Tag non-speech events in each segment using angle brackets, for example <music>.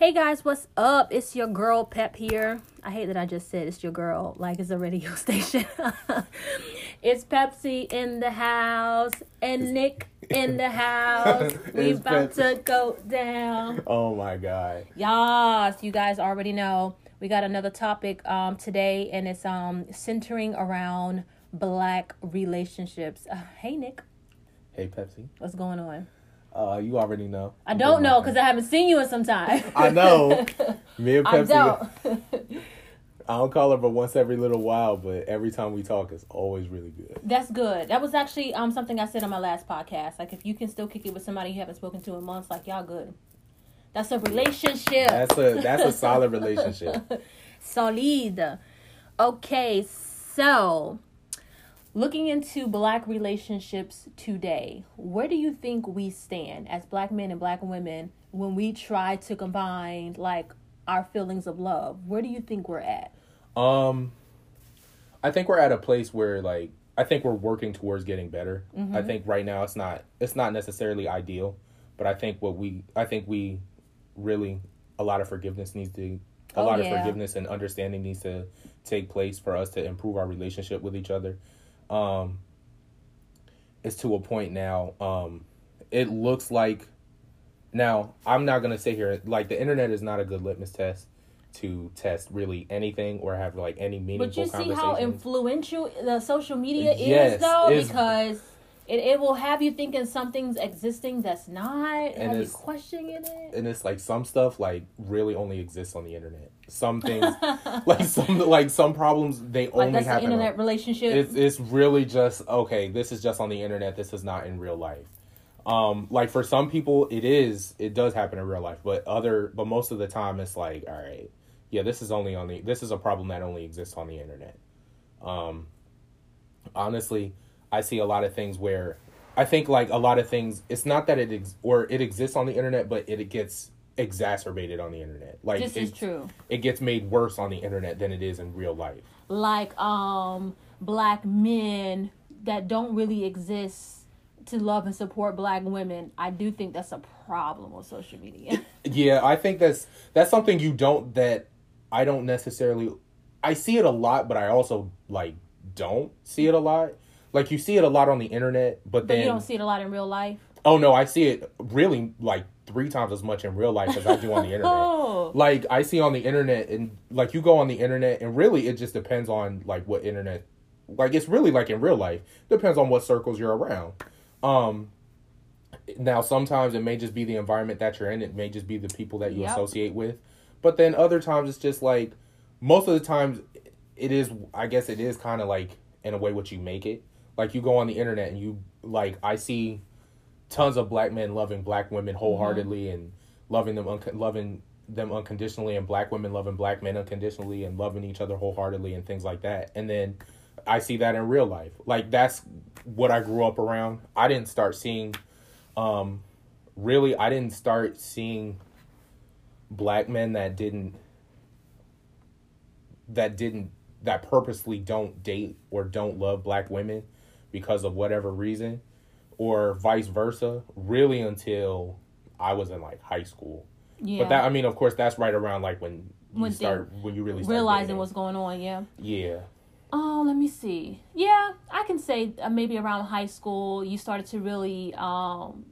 Hey guys, what's up? It's your girl Pep here. I hate that I just said it's your girl, like it's a radio <laughs> station. it's Pepsi in the house and Nick in the house. <laughs> we about Pepsi. to go down. Oh my god. Yas, you guys already know. We got another topic um today and it's um centering around black relationships. Uh, hey Nick, Hey Pepsi. what's going on? Uh, you already know. I don't know because I haven't seen you in some time. <laughs> I know. <laughs> Me and Pepsi. I don't. <laughs> I don't call her, but once every little while. But every time we talk, it's always really good. That's good. That was actually um something I said on my last podcast. Like if you can still kick it with somebody you haven't spoken to in months, like y'all good. That's a relationship. That's a that's a solid relationship. Solid. Okay, so looking into black relationships today, where do you think we stand as black men and black women when we try to combine like our feelings of love? Where do you think we're at? Um, I think we're at a place where like I think we're working towards getting better. I think right now it's not it's not necessarily ideal, but I think what we I think we really a lot of forgiveness needs to a Oh, lot yeah. of forgiveness and understanding needs to take place for us to improve our relationship with each other. Um, it's to a point now. Um, it looks like now I'm not gonna sit here like the internet is not a good litmus test to test really anything or have like any meaningful But you see how influential the social media Yes, is, though, because it, it will have you thinking something's existing that's not, And have you it's- questioning it. and it's like some stuff like really only exists on the internet. Some <laughs> things like some like some problems they like only that's the happen. internet on, relationship. it's it's really just okay. This is just on the internet. This is not in real life. Um, like for some people, it is. It does happen in real life, but other but most of the time, it's like all right, yeah, this is only on the. This is a problem that only exists on the internet. Um, honestly, I see a lot of things where I think like a lot of things. It's not that it ex- or it exists on the internet, but it, it gets exacerbated on the internet. Like this is true. It gets made worse on the internet than it is in real life. Like um black men that don't really exist to love and support black women. I do think that's a problem on social media. Yeah, I think that's that's something you don't that I don't necessarily I see it a lot, but I also like don't see it a lot. Like you see it a lot on the internet, but but then you don't see it a lot in real life. oh no, I see it really like three times as much in real life as I do on the <laughs> internet. Oh. Like I see on the internet and like you go on the internet and really it just depends on like what internet like it's really like in real life. Depends on what circles you're around. Um now sometimes it may just be the environment that you're in, it may just be the people that you Yep. associate with. But then other times it's just like most of the times it is I guess it is kind of like in a way what you make it. Like you go on the internet and you like I see tons of black men loving black women wholeheartedly and loving them unco- loving them unconditionally and black women loving black men unconditionally and loving each other wholeheartedly and things like that. And then I see that in real life. Like that's what I grew up around. I didn't start seeing um really I didn't start seeing black men that didn't that didn't that purposely don't date or don't love black women because of whatever reason or vice versa really until I was in like high school. Yeah. But that I mean of course that's right around like when you When start when you really start realizing what's going on, yeah. Yeah. Oh, let me see. Yeah, I can say uh, maybe around high school you started to really um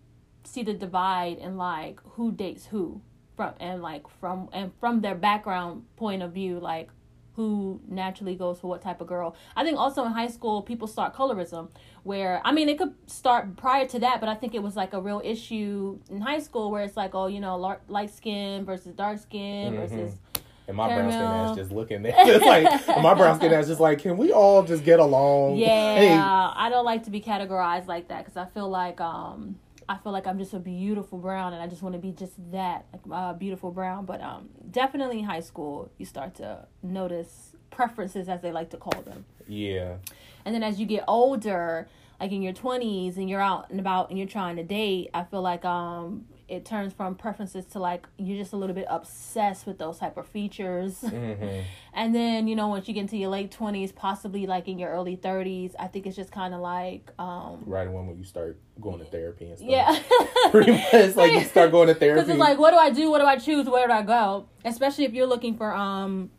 see the divide in like who dates who from and like from and from their background point of view like who naturally goes for what type of girl. I think also in high school people start colorism where I mean it could start prior to that but I think it was like a real issue in high school where it's like oh you know light skin versus dark skin Mhm. versus And my brown skin ass just looking there. <laughs> It's like my brown skin ass just like, can we all just get along? Yeah, Hey, I don't like to be categorized like that because I feel like um I feel like I'm just a beautiful brown and I just want to be just that like uh, beautiful brown. But um definitely in high school you start to notice preferences as they like to call them, yeah. and then as you get older, like in your 20s and you're out and about and you're trying to date, I feel like um it turns from preferences to like you're just a little bit obsessed with those type of features. <laughs> Mm-hmm. And then, you know, once you get into your late 20s, possibly like in your early 30s, I think it's just kind of like um Right when you start going to therapy and stuff. yeah. <laughs> Pretty much like you start going to <laughs> therapy Because therapy. it's like, what do I do? What do I choose? Where do I go? Especially if you're looking for um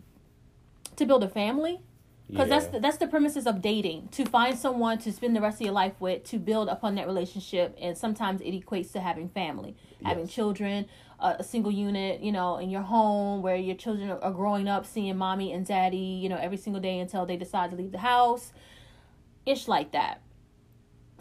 to build a family. Because that's the, that's the premises of dating to find someone to spend the rest of your life with to build upon that relationship and sometimes it equates to having family having Yes. children uh, a single unit you know in your home where your children are- are growing up seeing mommy and daddy you know every single day until they decide to leave the house. Ish like that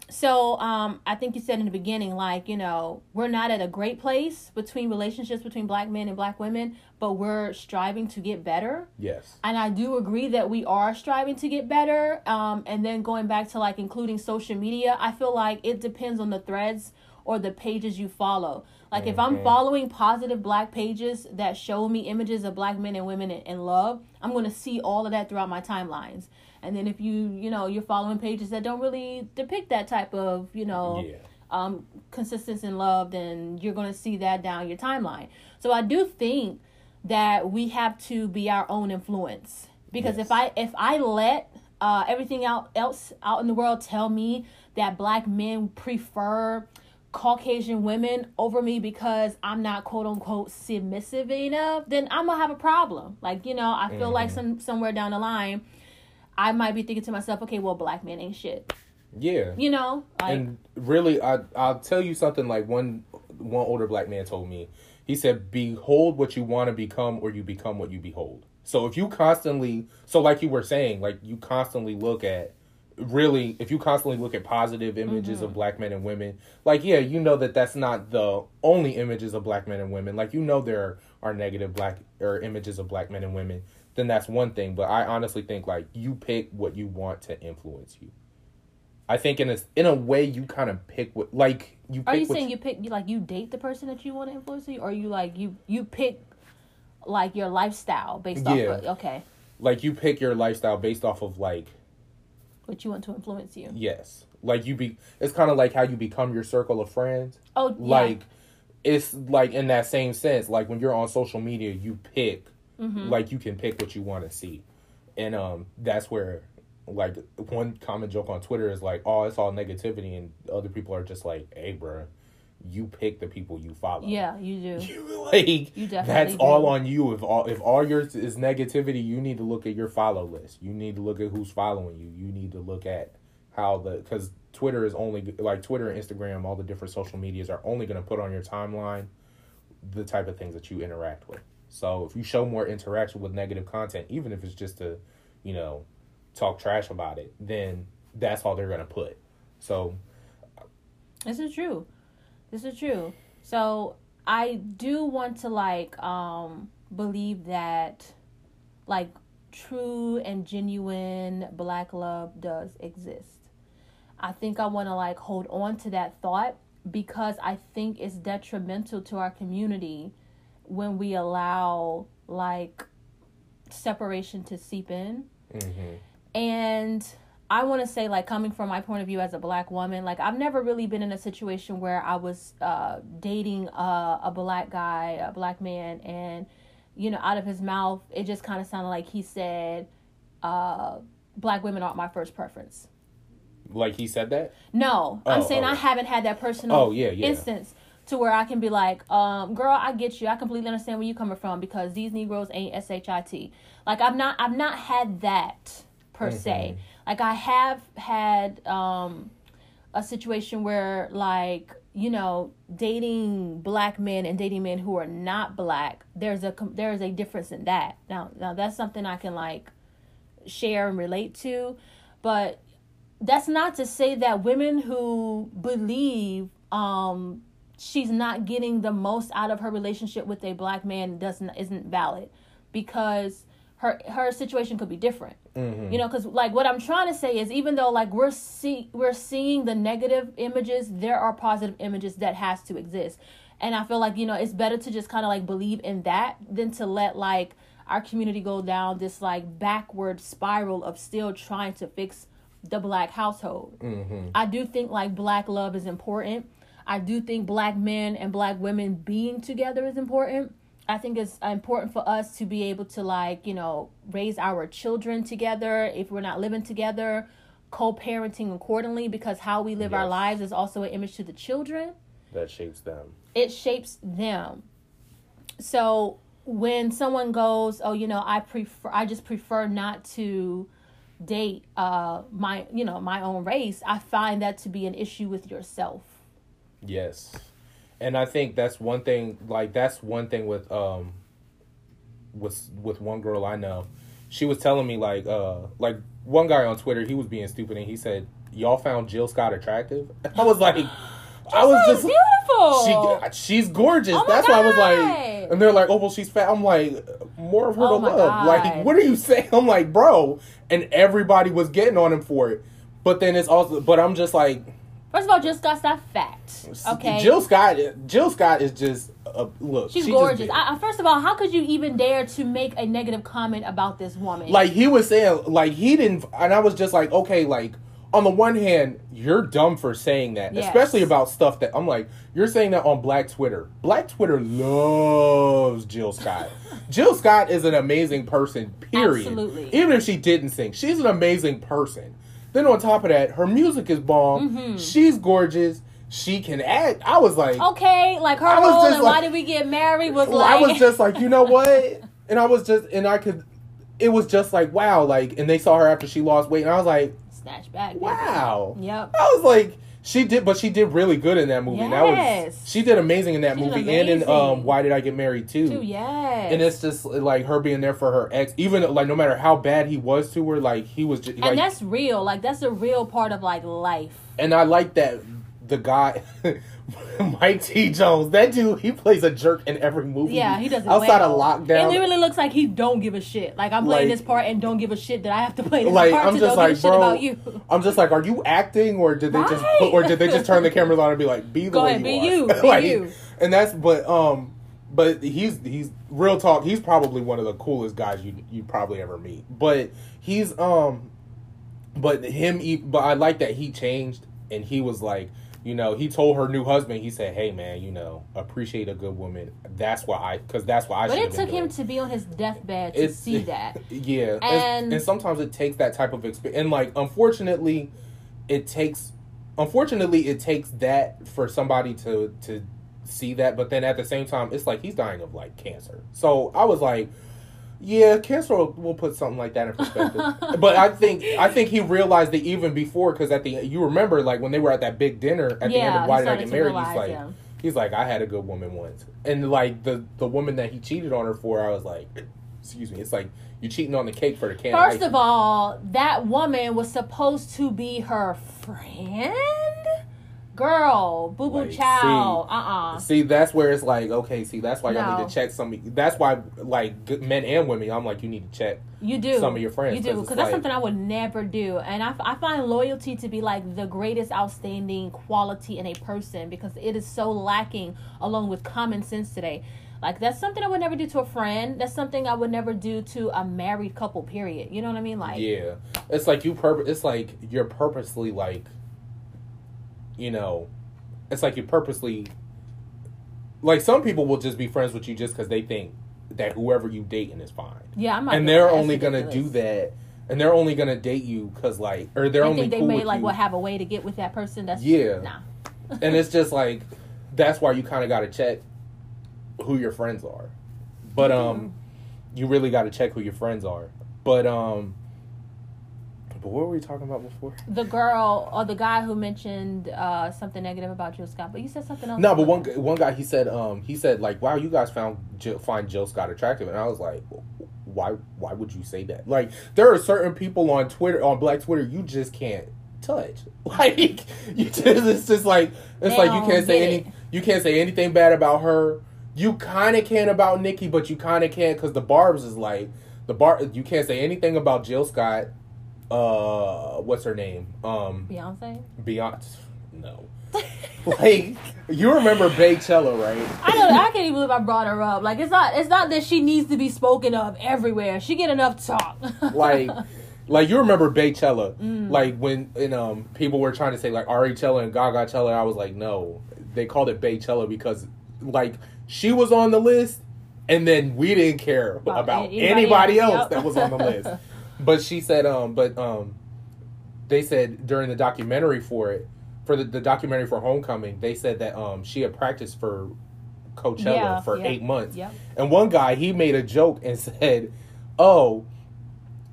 so um i think you said in the beginning like you know we're not at a great place between relationships between black men and black women but we're striving to get better yes. and I do agree that we are striving to get better. Um, and then going back to like including social media, I feel like it depends on the threads or the pages you follow. Like if I'm Mhm. following positive black pages that show me images of black men and women in, in love, I'm gonna see all of that throughout my timelines. And then if you you know you're following pages that don't really depict that type of you know Yeah. um, consistency in love, then you're going to see that down your timeline. So I do think that we have to be our own influence because if I if I let uh, everything out else out in the world tell me that black men prefer Caucasian women over me because I'm not quote unquote submissive enough, then I'm gonna have a problem. Like you know, I feel like Mhm. some somewhere down the line, I might be thinking to myself, okay, well, black men ain't shit. Yeah. You know, like and really I I'll tell you something like one one older black man told me. He said, "Behold what you want to become, or you become what you behold." So if you constantly, so like you were saying, like you constantly look at, really, if you constantly look at positive images Mm-hmm. of black men and women, like yeah, you know that that's not the only images of black men and women. Like you know there are negative black or images of black men and women. Then that's one thing. But I honestly think like you pick what you want to influence you. I think in a in a way you kind of pick what like you. Pick Are you saying you pick you like you date the person that you want to influence you, or you like you you pick like your lifestyle based off Yeah. of okay like you pick your lifestyle based off of like what you want to influence you? yes, like you be. It's kind of like how you become your circle of friends. Oh, yeah. Like it's like in that same sense. Like when you're on social media, you pick Mm-hmm. like you can pick what you want to see, and um that's where like one common joke on Twitter is like, oh, it's all negativity, and other people are just like, hey, bro." you pick the people you follow. yeah, you do. <laughs> You, like You that's do. all on you. If all if all yours is negativity, you need to look at your follow list. You need to look at who's following you. You need to look at how the because Twitter is only like Twitter and Instagram, all the different social medias are only going to put on your timeline the type of things that you interact with. So if you show more interaction with negative content, even if it's just to, you know, talk trash about it, then that's all they're to put. So This is true. This is true. So I do want to like um believe that like true and genuine black love does exist. I think I want to like hold on to that thought because I think it's detrimental to our community when we allow like separation to seep in. mhm. And I want to say, like, coming from my point of view as a black woman, like, I've never really been in a situation where I was uh, dating a, a black guy, a black man, and, you know, out of his mouth, it just kind of sounded like he said, uh, black women aren't my first preference. like he said that. No, I'm Oh, saying I haven't had that personal Oh, yeah, yeah. instance to where I can be like, um, girl, I get you. I completely understand where you're coming from because these Negroes ain't shit. Like I've not, I've not had that per se. Mm-hmm. Like I have had um, a situation where like you know dating black men and dating men who are not black. There's a there's a difference in that. Now now that's something I can like share and relate to, but that's not to say that women who believe um she's not getting the most out of her relationship with a black man doesn't isn't valid because her her situation could be different Mhm. you know because like what i'm trying to say is even though like we're see we're seeing the negative images there are positive images that has to exist and i feel like you know it's better to just kind of like believe in that than to let like our community go down this like backward spiral of still trying to fix the black household Mhm. I do think like black love is important. I do think black men and black women being together is important. I think it's important for us to be able to like, you know, raise our children together if we're not living together, co-parenting accordingly because how we live our lives is also an image to the children. That shapes them. It shapes them. So when someone goes, "Oh, you know, I prefer I just prefer not to date uh my, you know, my own race." I find that to be an issue with yourself. Yes. And I think that's one thing like that's one thing with um with with one girl I know. She was telling me like uh like one guy on Twitter, he was being stupid and he said, Y'all found Jill Scott attractive? <laughs> I was like I was just beautiful. she she's gorgeous. Oh That's why I was like and they're like, Oh well she's fat. I'm like more of her Oh to love. God. Like what are you <laughs> saying? I'm like, bro and everybody was getting on him for it. But then it's also but I'm just like First of all, Jill Scott's not fat. Okay. Jill Scott. Jill Scott is just a look. She's she gorgeous. I- first of all, how could you even dare to make a negative comment about this woman? like he was saying, like he didn't, and I was just like, okay, like on the one hand, you're dumb for saying that, Yes. especially about stuff that I'm like, you're saying that on Black Twitter. Black Twitter loves Jill Scott. <laughs> Jill Scott is an amazing person. Period. Absolutely. Even if she didn't sing, she's an amazing person. Then on top of that, her music is bomb. Mm-hmm. She's gorgeous. She can act. I was like, okay, like her I was role just and like- why did we get married was Well, like I was just like, you know what? <laughs> And I was just, and I could, it was just like, wow, like, and they saw her after she lost weight, and I was like, snatch back. baby. wow. Yep. I was like, she did, but she did really good in that movie. That was, Yes. she did amazing in that She movie, and in um. Why Did I Get Married Too? Too, yes. And it's just like her being there for her ex, even like no matter how bad he was to her, like he was just like, and that's real. Like that's a real part of like life. and I like that the guy. <laughs> <laughs> Mike T. Jones, that dude, he plays a jerk in every movie. Yeah, he does outside well. of lockdown. It literally looks like he don't give a shit. Like I'm playing Like- this part and don't give a shit that I have to play this like part I'm to just don't like, give a shit bro. about you. I'm just like, are you acting or did they just Right. put, or did they just turn the cameras on and be like, be the Go way ahead, be you, you, <laughs> be Like, you. And that's but um, but he's he's real talk. He's probably one of the coolest guys you you probably ever meet. But he's um, but him. But I like that he changed and he was like. You know, he told her new husband. He said, "Hey, man, you know, appreciate a good woman. That's why I, because that's why I." But it took him to be on his deathbed to It's- see <laughs> that. Yeah, and, And- and sometimes it takes that type of experience. And like, unfortunately, it takes. Unfortunately, it takes that for somebody to to see that. But then at the same time, it's like he's dying of like cancer. So I was like, yeah, cancer will, will put something like that in perspective. <laughs> but I think I think he realized it even before because at the you remember like when they were at that big dinner at the end of Why Did I Get Married? He's like. yeah. He's like, I had a good woman once, and like the the woman that he cheated on her for, I was like, excuse me, it's like you're cheating on the cake for the can. First of all, that woman was supposed to be her friend. Girl, boo boo Like, chow. Uh uh see, that's where it's like, okay, see, that's why y'all No. need to check some. That's why, like, men and women, I'm like, you need to check. You do. some of your friends, You do. Because that's like- something I would never do. And I, I find loyalty to be like the greatest outstanding quality in a person because it is so lacking along with common sense today. Like, that's something I would never do to a friend. That's something I would never do to a married couple, period. You know what I mean? Like, Yeah, it's like you purpose. It's like you're purposely like, you know, it's like you purposely. Like some people will just be friends with you just because they think that whoever you dating is fine. yeah, I'm not and they're. Only gonna do that, and they're only gonna date you because like, or they're They only think they cool may like you. what have a way to get with that person. That's Yeah. nah. and it's <laughs> just like that's why you kind of got to check who your friends are, but um, you really got to check who your friends are. But um, but what were we talking about before? the girl or the guy who mentioned uh, something negative about Jill Scott, but you said something else. No, but one one guy he said um he said like wow you guys found Jill, find Jill Scott attractive and I was like why why would you say that like there are certain people on Twitter on Black Twitter you just can't touch <laughs> like you just it's just like it's They like you can't say any it. you can't say anything bad about her you kind of can about Nicki but you kind of can't because the Barb's is like the bar you can't say anything about Jill Scott uh what's her name um Beyonce. Beyonce no <laughs> like you remember Beychella, right? I don't. I can't even believe I brought her up. Like it's not. It's not that she needs to be spoken of everywhere. She get enough talk. <laughs> Like, like you remember Beychella? Mm. Like when and um people were trying to say like Ari Chella and Gaga Chella, I was like, no, they called it Beychella because like she was on the list, and then we didn't care About about anybody anybody else, yep. that was on the list. <laughs> But she said, um, but um, they said during the documentary for it, for the, the documentary for Homecoming, they said that um she had practiced for Coachella Yeah, for yeah. eight months. Yep. And one guy, he made a joke and <laughs> said, "Oh,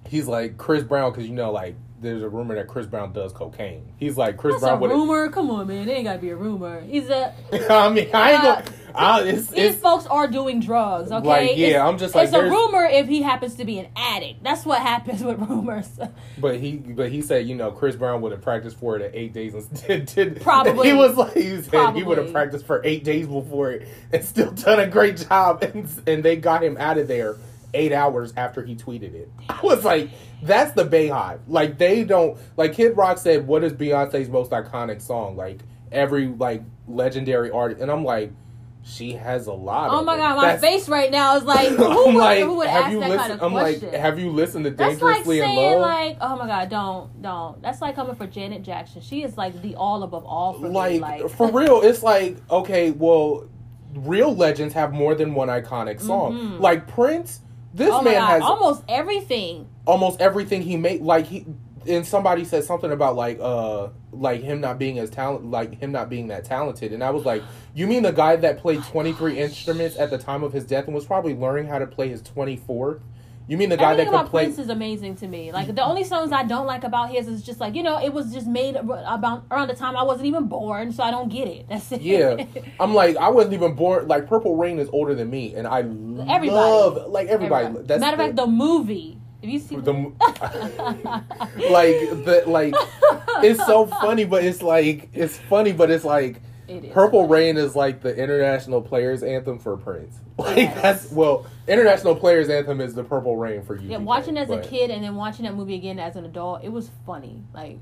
he's like Chris Brown because you know, like there's a rumor that Chris Brown does cocaine. He's like Chris That's Brown a rumor. Come on, man. It ain't gotta be a rumor. He's a. <laughs> I mean, I ain't Uh, gonna. I, <laughs> it's, These it's folks are doing drugs. Okay. Like, yeah, It's- I'm just like, It's a rumor if he happens to be an addict. That's what happens <laughs> with rumors. But he, but he said, you know, Chris Brown would have practiced for it at eight days and did, <laughs> did Probably. He was like, he said he would have practiced for eight days before it and still done a great job, and and they got him out of there eight hours after he tweeted it. I was like, that's the BeyHive. Like they don't like Kid Rock said, what is Beyonce's most iconic song? Like every like legendary artist, and I'm like, she has a lot. oh my god, my That's- face right now is like, <laughs> who would, like, who would have ask you that listened? kind of I'm question? like, have you listened to That's Dangerously in saying Love? like, oh my god, don't, don't. That's like coming for Janet Jackson. She is like the all above all for like, me. Like for real it's like okay well real legends have more than one iconic song Mhm. like prince this oh man god, has almost everything. almost everything he made like he and somebody said something about like uh like him not being as talent like him not being that talented and i was like you mean the guy that played 23 instruments at the time of his death and was probably learning how to play his 24th you mean the guy Everything that could about play Prince is amazing to me. Like the only songs I don't like about his is just like you know it was just made about around the time I wasn't even born, so I don't get it. That's it. Yeah, <laughs> I'm like I wasn't even born. Like Purple Rain is older than me, and I Everybody. love like everybody. Everybody. That's Matter of fact, the movie. If you see the <laughs> like the like it's so funny, but it's like it's funny, but it's like It is Purple funny. Rain is like the international players anthem for Prince. <laughs> Like Yes. that's well, international players anthem is the Purple Rain for you. Yeah, watching as a kid and then watching that movie again as an adult, it was funny. Like,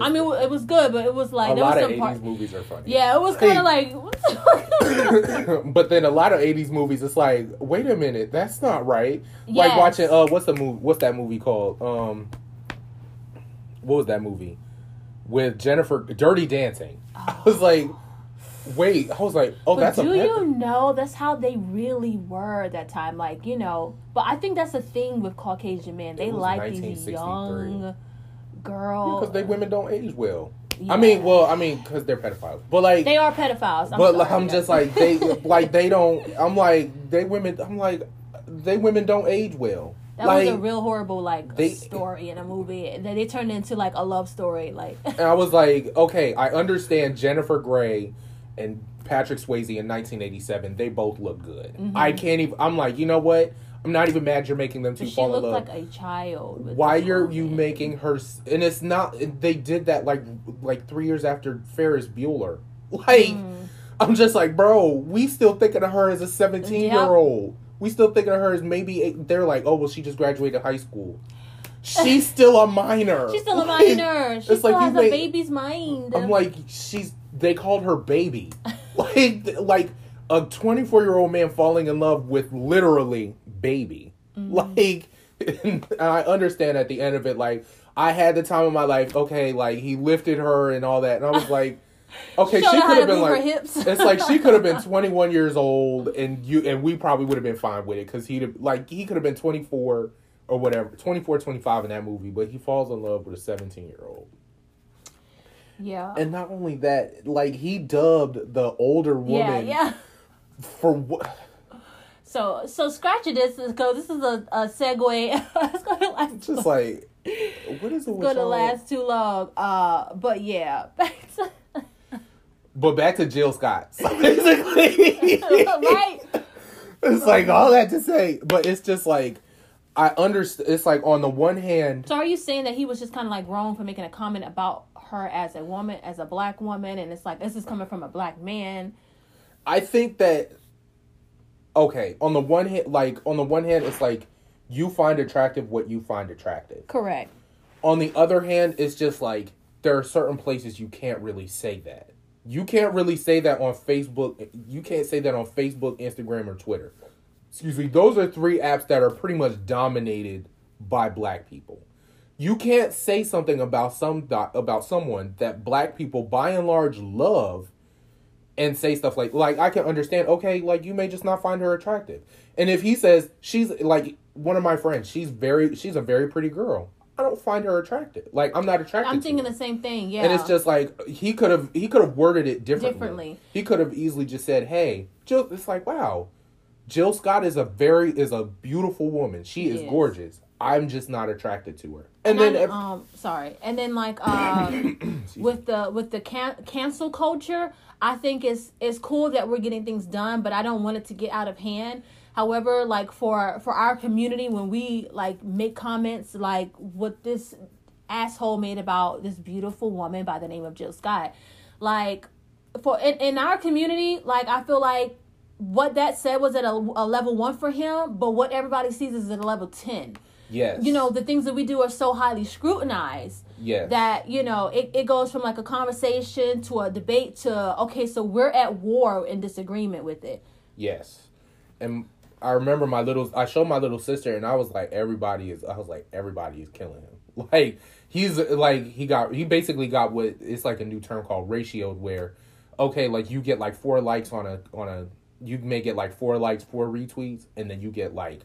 I mean, it was good, but it was like a there lot was of some '80s part. movies are funny. Yeah, it was kind of like. what the fuck? <laughs> but then a lot of '80s movies, it's like, wait a minute, that's not right. Like watching, uh, what's the movie? What's that movie called? Um, what was that movie with Jennifer? Dirty Dancing. I was like, wait, I was like, oh, But that's a. do you know that's how they really were at that time? Like you know, but I think that's the thing with Caucasian men. They like these young girls. because they women don't age well. Yeah. I mean, well, I mean, because they're pedophiles, but like, They are pedophiles. I'm but like, I'm just like they, <laughs> like they don't. I'm like they women. I'm like they women don't age well. That like, was a real horrible like they- story in a movie. Then they turned into like a love story. Like <laughs> And I was like, okay, I understand Jennifer Grey and Patrick Swayze in 1987. They both look good. Mhm. I can't even. I'm like, you know what? I'm not even mad you're making them two she fall in looked love. like a child. Why you're you man. making her? And it's not. They did that like like three years after Ferris Bueller. <laughs> Like Mm. I'm just like, bro, we still thinking of her as a 17 Yep. year old. We still thinking of her as maybe. Eight, they're like, oh well, she just graduated high school. <laughs> She's still a minor. She's still a minor. She still like has made- a baby's mind. I'm like, she's. They called her baby, <laughs> like like a 24 year old man falling in love with literally baby. Mm-hmm. Like, and <laughs> I understand at the end of it, like I had the time of my life. Okay, like he lifted her and all that, and I was <laughs> like, okay, she could have been like. It's like she could have been <laughs> 21 years old, and you and we probably would have been fine with it because he'd have, like he could have been 24 or whatever, 24, 25 in that movie, but he falls in love with a 17 year old. yeah. And not only that, like he dubbed the older yeah, woman yeah. for what? So, so scratching this because this is a, a segue. <laughs> it's gonna last. Just like <laughs> what is it? it's gonna y'all? last too long. Uh, but yeah. But back to Jill Scott. So <laughs> basically, right. It's like all that to say, but it's just like I understand. It's like on the one hand, So are you saying that he was just kind of like wrong for making a comment about her as a woman, as a black woman, and it's like this is coming from a black man? I think that okay. On the one hand, like on the one hand, it's like you find attractive what you find attractive. Correct. on the other hand, it's just like there are certain places you can't really say that. You can't really say that on Facebook. You can't say that on Facebook, Instagram, or Twitter. Excuse me. Those are three apps that are pretty much dominated by black people. You can't say something about some about someone that black people by and large love and say stuff like like I can understand. Okay, like you may just not find her attractive, and if he says she's like one of my friends, she's very she's a very pretty girl. I don't find her attractive. Like I'm not attracted. I'm thinking the same thing. Yeah. And it's just like he could have he could have worded it differently. Differently. He could have easily just said, "Hey, Jill." It's like, wow, Jill Scott is a very is a beautiful woman. She is Yes. gorgeous. I'm just not attracted to her. And, And then I- ev- um sorry and then like <coughs> uh with the with the can- cancel culture i think it's it's cool that we're getting things done but i don't want it to get out of hand. However like for for our community when we like make comments like what this asshole made about this beautiful woman by the name of jill scott like for in, in our community like i feel like what that said was at a, a level one for him but what everybody sees is at a level 10 yes, you know the things that we do are so highly scrutinized yes, that you know it, it goes from like a conversation to a debate to okay so we're at war in disagreement with it yes. And I remember my little I showed my little sister and I was like everybody is I was like everybody is killing him. <laughs> Like he's like he got he basically got what it's like a new term called ratioed where okay, like you get like four likes on a on a you may get like four likes, four retweets, and then you get like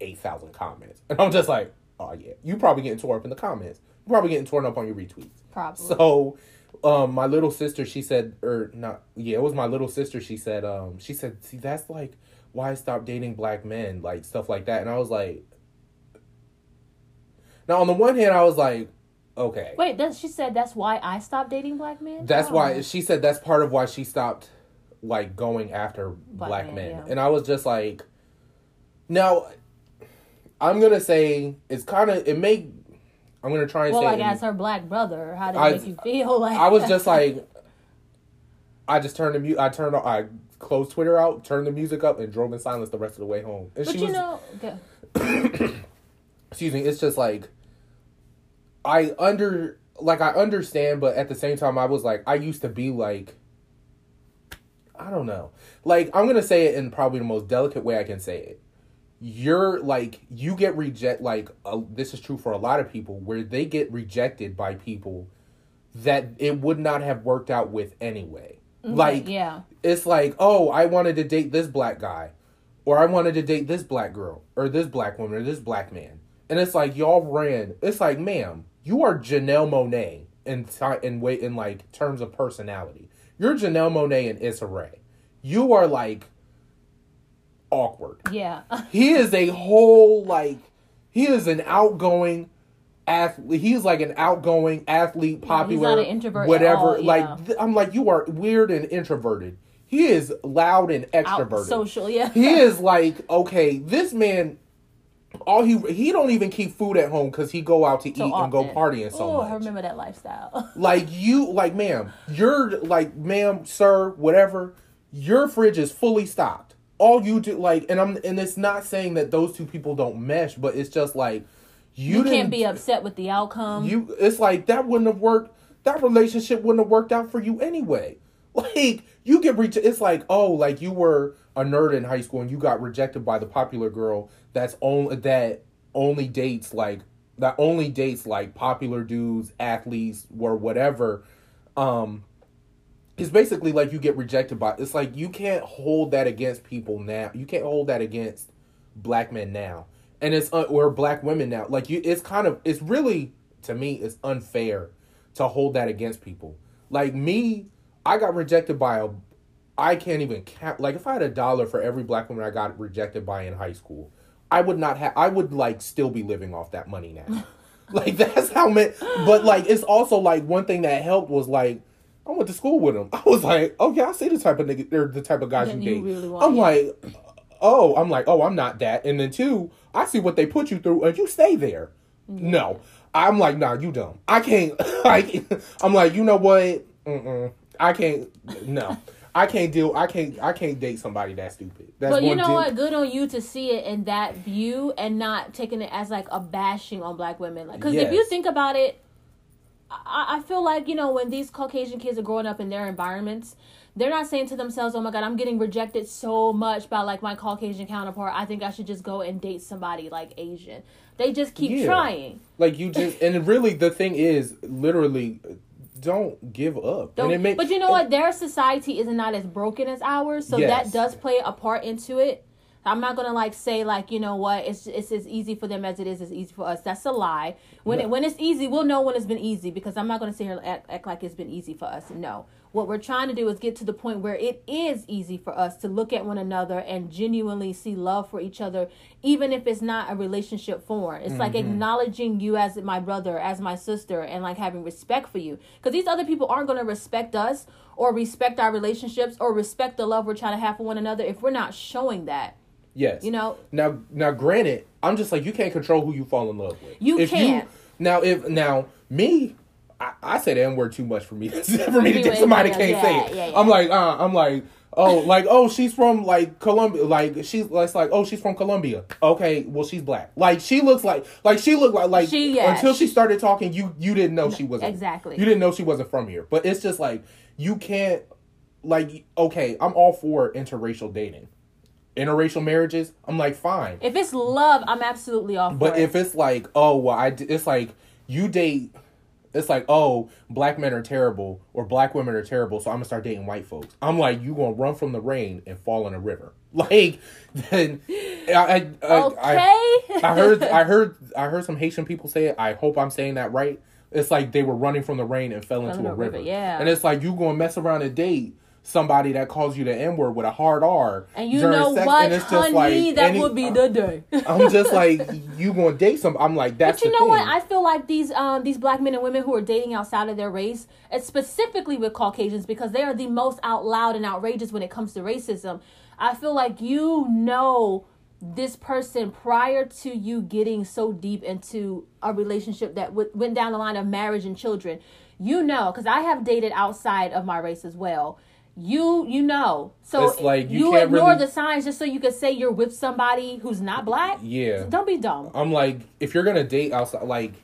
eight thousand comments. <laughs> And I'm just like, oh yeah, you probably getting torn up in the comments. Probably getting torn up on your retweets. probably So, um, my little sister, she said, or not, yeah, it was my little sister. She said, um, she said, see, that's like why I stopped dating black men, like stuff like that. And I was like, now on the one hand, I was like, okay, wait that she said that's why i stopped dating black men that's Oh. why she said that's part of why she stopped like going after black, Black men. men, yeah. And I was just like, now, I'm gonna say it's kind of it may. I'm gonna try and well say like it- as her black brother how did it make you feel <laughs> like I was just like, I just turned the mute. I turned. I closed Twitter out, turned the music up, and drove in silence the rest of the way home. And but she you was, know okay. <coughs> excuse me. It's just like, I under like I understand, but at the same time, I was like, I used to be like, I don't know. Like I'm gonna say it in probably the most delicate way I can say it. You're like you get reject like uh, this is true for a lot of people where they get rejected by people that it would not have worked out with anyway. like yeah it's like, oh, I wanted to date this black guy, or I wanted to date this black girl, or this black woman, or this black man, and it's like y'all ran. It's like, ma'am, you are Janelle Monáe in in way in like terms of personality. You're Janelle Monáe and Issa Rae. You are like awkward. yeah <laughs> He is a whole like he is an outgoing athlete. He's like an outgoing athlete, popular, an introvert at whatever. all, yeah. Like th- I'm like you are weird and introverted. He is loud and out extroverted. social yeah he <laughs> is like okay, this man. All he he don't even keep food at home because he go out to so eat and go partying so oh much. i remember that lifestyle <laughs> Like you, like ma'am, you're like ma'am, sir, whatever. Your fridge is fully stocked. All you do, like, and I'm, and it's not saying that those two people don't mesh, but it's just like you, you can't be upset with the outcome You, it's like that wouldn't have worked. That relationship wouldn't have worked out for you anyway. <laughs> Like you get reach. It's like oh, like you were a nerd in high school and you got rejected by the popular girl that's only that only dates like that only dates like popular dudes, athletes, or whatever. Um, it's basically like you get rejected by. It's like you can't hold that against people now. You can't hold that against black men now, and it's uh, or black women now. Like you, it's kind of it's really to me it's unfair to hold that against people. Like me, I got rejected by a. I can't even count. Like if I had a dollar for every black woman I got rejected by in high school, I would not have. I would like still be living off that money now. <laughs> like that's how many. But like it's also like one thing that helped was like. I went to school with him. I was like, okay, I see the type of nigga, or the type of guys you you date. really I'm yeah. like, oh, I'm like, oh, I'm not that. And then two, I see what they put you through, and you stay there. No, I'm like, nah, you dumb. I can't. <laughs> I, I'm like, you know what? Mm-mm. I can't. No, I can't deal. I can't. I can't date somebody that stupid. That's But you know what? Good on you to see it in that view and not taking it as like a bashing on black women. Like, because if you think about it, I, I feel like you know when these Caucasian kids are growing up in their environments, they're not saying to themselves, "Oh my God, I'm getting rejected so much by like my Caucasian counterpart. I think I should just go and date somebody like Asian." They just keep Yeah. trying. Like you just and really the thing is literally don't give up. Don't- and it may, but you know what? Their society is not as broken as ours, so Yes. that does play a part into it. I'm not gonna like say like you know what it's it's as easy for them as it is as easy for us. That's a lie. When No. it when it's easy, we'll know when it's been easy because I'm not gonna sit here and act, act like it's been easy for us. No, what we're trying to do is get to the point where it is easy for us to look at one another and genuinely see love for each other, even if it's not a relationship form. It's like Mm-hmm. acknowledging you as my brother, as my sister, and like having respect for you. Because these other people aren't gonna respect us or respect our relationships or respect the love we're trying to have for one another if we're not showing that. Yes, You know, Now, now, granted, I'm just like you can't control who you fall in love with. You if can't. You, now, if now me, I, I say the n word too much for me <laughs> for me to get somebody can't yeah, say it. yeah, yeah. I'm like, uh, I'm like, oh, like oh, she's from like Colombia. Like she's it's like oh, she's from Colombia. Okay, well she's black. Like she looks like like she looked like like She- until she she- started talking, you you didn't know she wasn't exactly. You didn't know she wasn't from here. But it's just like you can't like okay, I'm all for interracial dating. Interracial marriages, I'm like fine. if it's love, I'm absolutely for But it. if it's like, oh, well, I, d- it's like you date, it's like, oh, black men are terrible or black women are terrible, so I'm gonna start dating white folks. I'm like, you gonna run from the rain and fall in a river. <laughs> Like, then I, I, I, okay. I, I heard, I heard, I heard some Haitian people say it. I hope I'm saying that right. It's like they were running from the rain and fell into a a river. river, yeah. And it's like you gonna mess around and date somebody that calls you the N word with a hard R. and you know sex, what, honey, like that any- would be the day. <laughs> I'm just like you going to date some. I'm like that's. But you know what? I feel like these um these black men and women who are dating outside of their race, and specifically with Caucasians, because they are the most out loud and outrageous when it comes to racism. I feel like you know this person prior to you getting so deep into a relationship that w- went down the line of marriage and children. You know, because I have dated outside of my race as well. You you know, so It's like you you, ignore really- the signs just so you could say you're with somebody who's not black. Yeah. Don't be dumb. I'm like, if you're gonna date outside, like,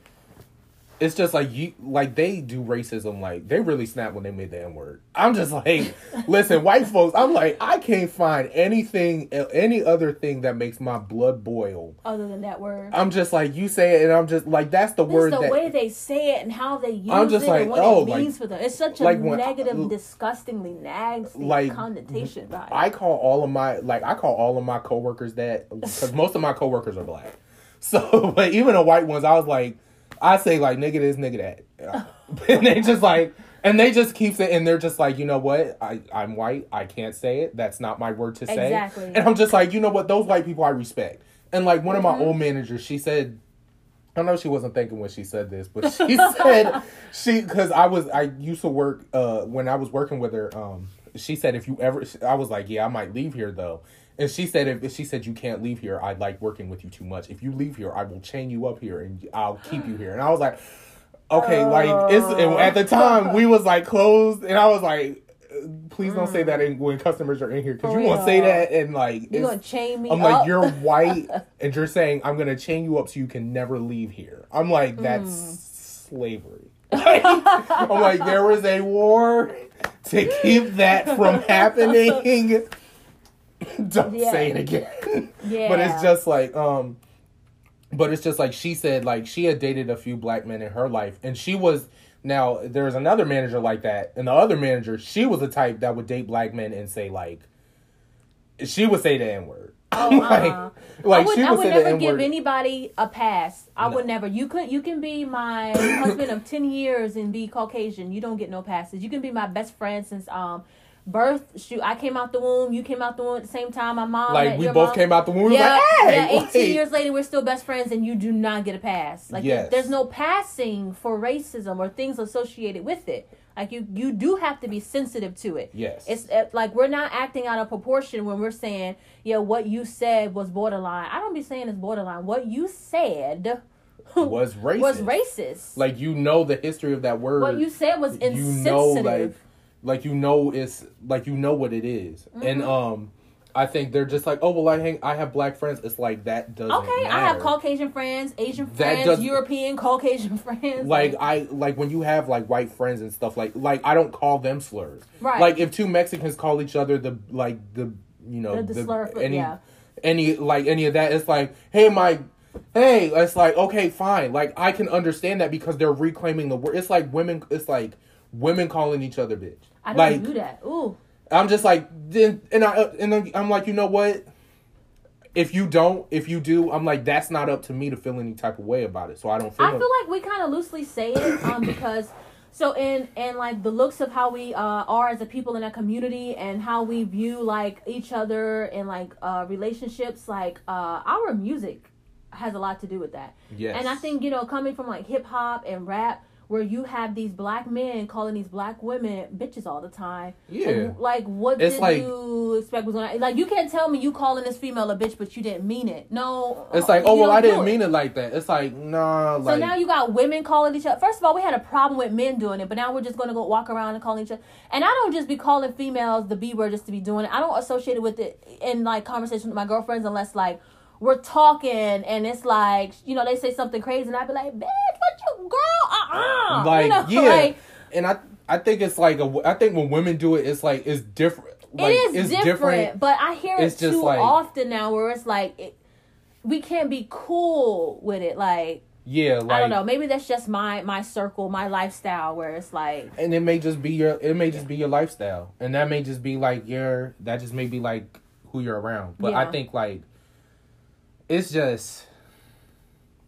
it's just like you, like they do racism. Like they really snap when they made the N word. I'm just like, <laughs> listen, white folks. I'm like, I can't find anything, any other thing that makes my blood boil. Other than that word. I'm just like, you say it, and I'm just like, that's the It's word the that. way they say it and how they use it. I'm just it like, and what oh, it like- means for them. It's such a like negative, disgustingly nasty Like, connotation behind. I call all of my like I call all of my coworkers that because most of my coworkers are black. <laughs> So, but even the white ones, I was like, I say like nigga this, nigga that, <laughs> and they just like, and they just keep it, and they're just like, you know what, I I'm white, I can't say it. That's not my word to say. Exactly. And I'm just like, you know what, those white people I respect. And like one of Mm-hmm. my old managers, she said. I don't know she wasn't thinking when she said this, but she <laughs> said she because I was I used to work uh when I was working with her. Um, she said if you ever, I was like, yeah, I might leave here though. And she said if she said you can't leave here, I like working with you too much. If you leave here, I will chain you up here and I'll keep you here. And I was like, okay, like it's at the time we was like closed, and I was like. Please don't say that in, when customers are in here because you want to say that and like You're gonna chain me I'm up. like, you're white, <laughs> and you're saying I'm gonna chain you up so you can never leave here. I'm like, that's Mm. slavery. <laughs> I'm like, there was a war to keep that from <laughs> happening. <laughs> Don't Yeah. say it again. yeah. <laughs> But it's just like, um, but it's just like she said, like she had dated a few black men in her life, and she was. Now there's another manager like that, and the other manager, she was the type that would date black men and say like, she would say the n word. <laughs> Oh, uh-uh. like I would, she I would never give anybody a pass. I No. would never. You could. You can be my <coughs> husband of ten years and be Caucasian. You don't get no passes. You can be my best friend since um birth. Shoot, I came out the womb. You came out the womb at the same time. My mom. Like we both mom. came out the womb. Yeah, like, hey, yeah. Eighteen wait. years later, we're still best friends, and you do not get a pass. Like, Yes. there's no passing for racism or things associated with it. Like, you you do have to be sensitive to it. Yes. It's uh, like we're not acting out of proportion when we're saying, yeah, what you said was borderline. I don't be saying it's borderline. What you said <laughs> was racist. was racist. Like you know the history of that word. what you said was you insensitive. know like like you know it's like you know what it is. and Mm-hmm. um I think they're just like oh well I hang I have black friends it's like that doesn't okay, I have. Caucasian friends, Asian friends, doesn't- European Caucasian <laughs> friends. like I like when you have like white friends and stuff like like I don't call them slurs. Right. Like if two Mexicans call each other the like the you know The- the slur any yeah. any like any of that it's like hey my hey it's like okay fine like I can understand that because they're reclaiming the word it's like women it's like women calling each other bitch. I don't like do that. Ooh. I'm just like then and I and I'm like you know what. If you don't, if you do, I'm like that's not up to me to feel any type of way about it. So I don't feel. I feel like we kind of loosely say it um <coughs> because so in and like the looks of how we uh are as a people in a community and how we view like each other and like uh relationships like uh our music has a lot to do with that. yes. And I think you know coming from like hip hop and rap where you have these black men calling these black women bitches all the time. Yeah. Like, like, what It's did like- you expect was going to Like you can't tell me you calling this female a bitch but you didn't mean it. No. It's like, oh well, I didn't mean it like that. It's like, nah, so like now you got women calling each other. First of all, we had a problem with men doing it, but now we're just going to go walk around and calling each other. And I don't just be calling females the B word just to be doing it. I don't associate it with it in like conversation with my girlfriends unless like we're talking and it's like you know they say something crazy and I'd be like, bitch, what you girl? Uh uh like you know, yeah, like, and I I think it's like a, I think when women do it, it's like it's different. Like, it is it's different, but I hear it too like- often now where it's like it, we can't be cool with it. Like Yeah, like I don't know, maybe that's just my my circle, my lifestyle where it's like and it may just be your it may just be your lifestyle, and that may just be like your that just may be like who you're around. But I think like it's just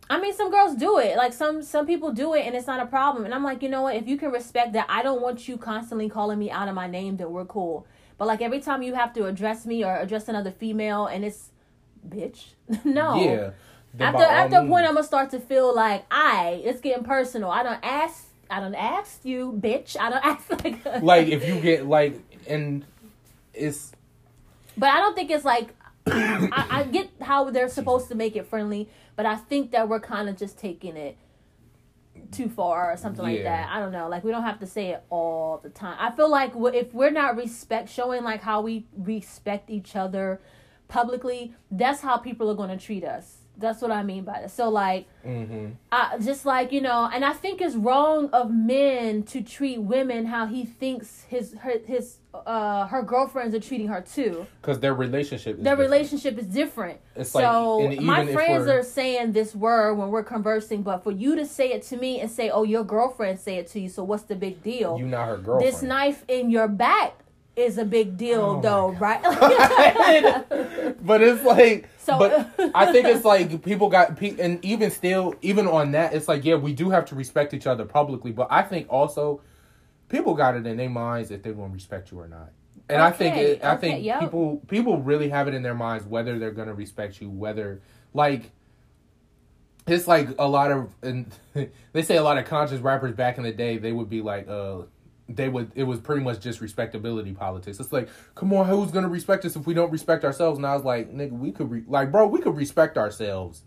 I mean, some girls do it. Like some some people do it, and it's not a problem. And I'm like, you know what? If you can respect that, I don't want you constantly calling me out of my name. that we're cool. But like every time you have to address me or address another female, and it's bitch. <laughs> no. yeah. After after a point, I'm gonna start to feel like, I it's getting personal. I don't ask. I don't ask you, bitch. I don't <laughs> ask like. <laughs> like if you get like and it's But I don't think it's like <coughs> I, I get how they're supposed to make it friendly, but I think that we're kind of just taking it too far or something like that. I don't know. Like we don't have to say it all the time. I feel like if we're not respect showing like how we respect each other publicly, that's how people are going to treat us. That's what I mean by that. So like hmm uh, just like you know, and I think it's wrong of men to treat women how he thinks his her his uh her girlfriends are treating her too. because their relationship is Their different. relationship is different. It's so even my friends we're- saying this word when we're conversing, but for you to say it to me and say, "Oh, your girlfriend say it to you," so what's the big deal? you not her girlfriend. this knife in your back is a big deal, Oh though, right? <laughs> but it's like So- but i think it's <laughs> like people got pe- and even still even on that it's like yeah we do have to respect each other publicly but i think also people got it in their minds if they're going to respect you or not and i think it, i okay, think yep. people people really have it in their minds whether they're going to respect you whether like it's like a lot of and <laughs> they say a lot of conscious rappers back in the day they would be like uh they would it was pretty much just respectability politics it's like come on who's gonna respect us if we don't respect ourselves and i was like nigga we could re- like bro we could respect ourselves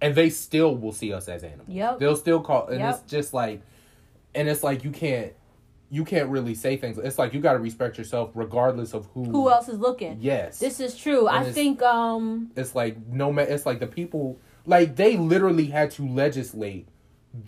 and they still will see us as animals Yep. they'll still call and Yep. it's just like and it's like you can't you can't really say things it's like you got to respect yourself regardless of who Who else is looking? yes This is true. And I think um it's like no ma- it's like the people like they literally had to legislate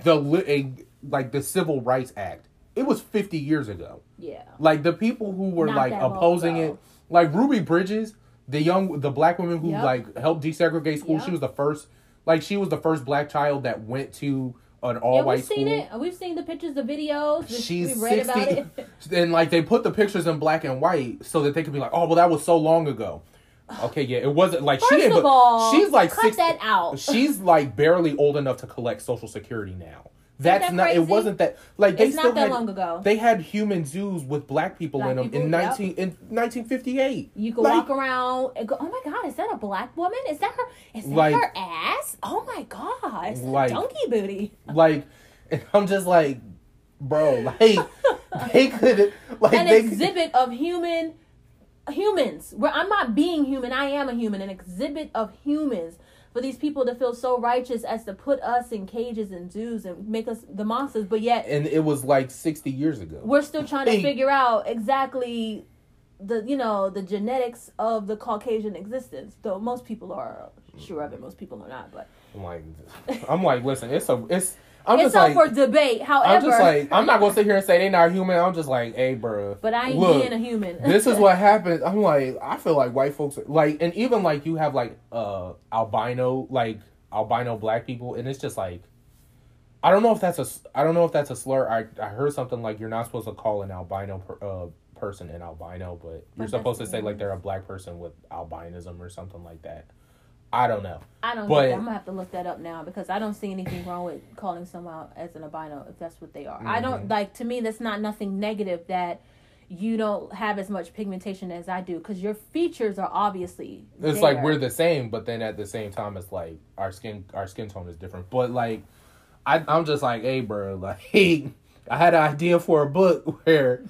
the a, like the civil rights act it was 50 years ago yeah. like the people who were Not like opposing it like ruby bridges the young the black woman who Yep. like helped desegregate school Yep. she was the first like she was the first black child that went to an all yeah, white we've school seen it. We've seen the pictures, the videos. She's we read 60 about it. <laughs> and like they put the pictures in black and white so that they could be like oh well that was so long ago <sighs> okay yeah it wasn't like she First didn't of all, she's like cut 60 that out. <laughs> she's like barely old enough to collect social security now that's that not it wasn't that like they It's not still that had, long ago. they had human zoos with black people Black in them in people, yep. 19 in 1958 You can Like, walk around and go, "Oh my god, is that a black woman? Is that her? Is that Like- her ass? Oh my god, it's Like- a donkey booty." like and i'm just like bro <laughs> like they could like An exhibit of human humans. Where I'm not being human, I am a human. An exhibit of humans for these people to feel so righteous as to put us in cages and zoos and make us the monsters, but yet and it was like 60 years ago we're still trying to figure out exactly the you know the genetics of the Caucasian existence. Though most people are sure of it, most people are not. But I'm like, I'm like, listen, it's a, it's. I'm it's just up like, for debate. However, I'm just like, I'm not gonna sit here and say they not human. I'm just like, hey, bro. but I ain't look, being a human. <laughs> this is what happens. I'm like, I feel like white folks are, like, and even like you have like uh albino, like albino black people, and it's just like, I don't know if that's a I don't know if that's a slur. I I heard something like you're not supposed to call an albino per, uh, person an albino, but you're But supposed to say like they're a black person with albinism or something like that. I don't know. I don't. But-. I'm gonna have to look that up now because I don't see anything wrong with calling someone as an albino if that's what they are. I don't Mhm. like. To me, that's not nothing negative that you don't have as much pigmentation as I do because your features are obviously. It's there. like we're the same, but then at the same time, it's like our skin our skin tone is different. But like, I I'm just like, hey, bro, <laughs> like I had an idea for a book <laughs> where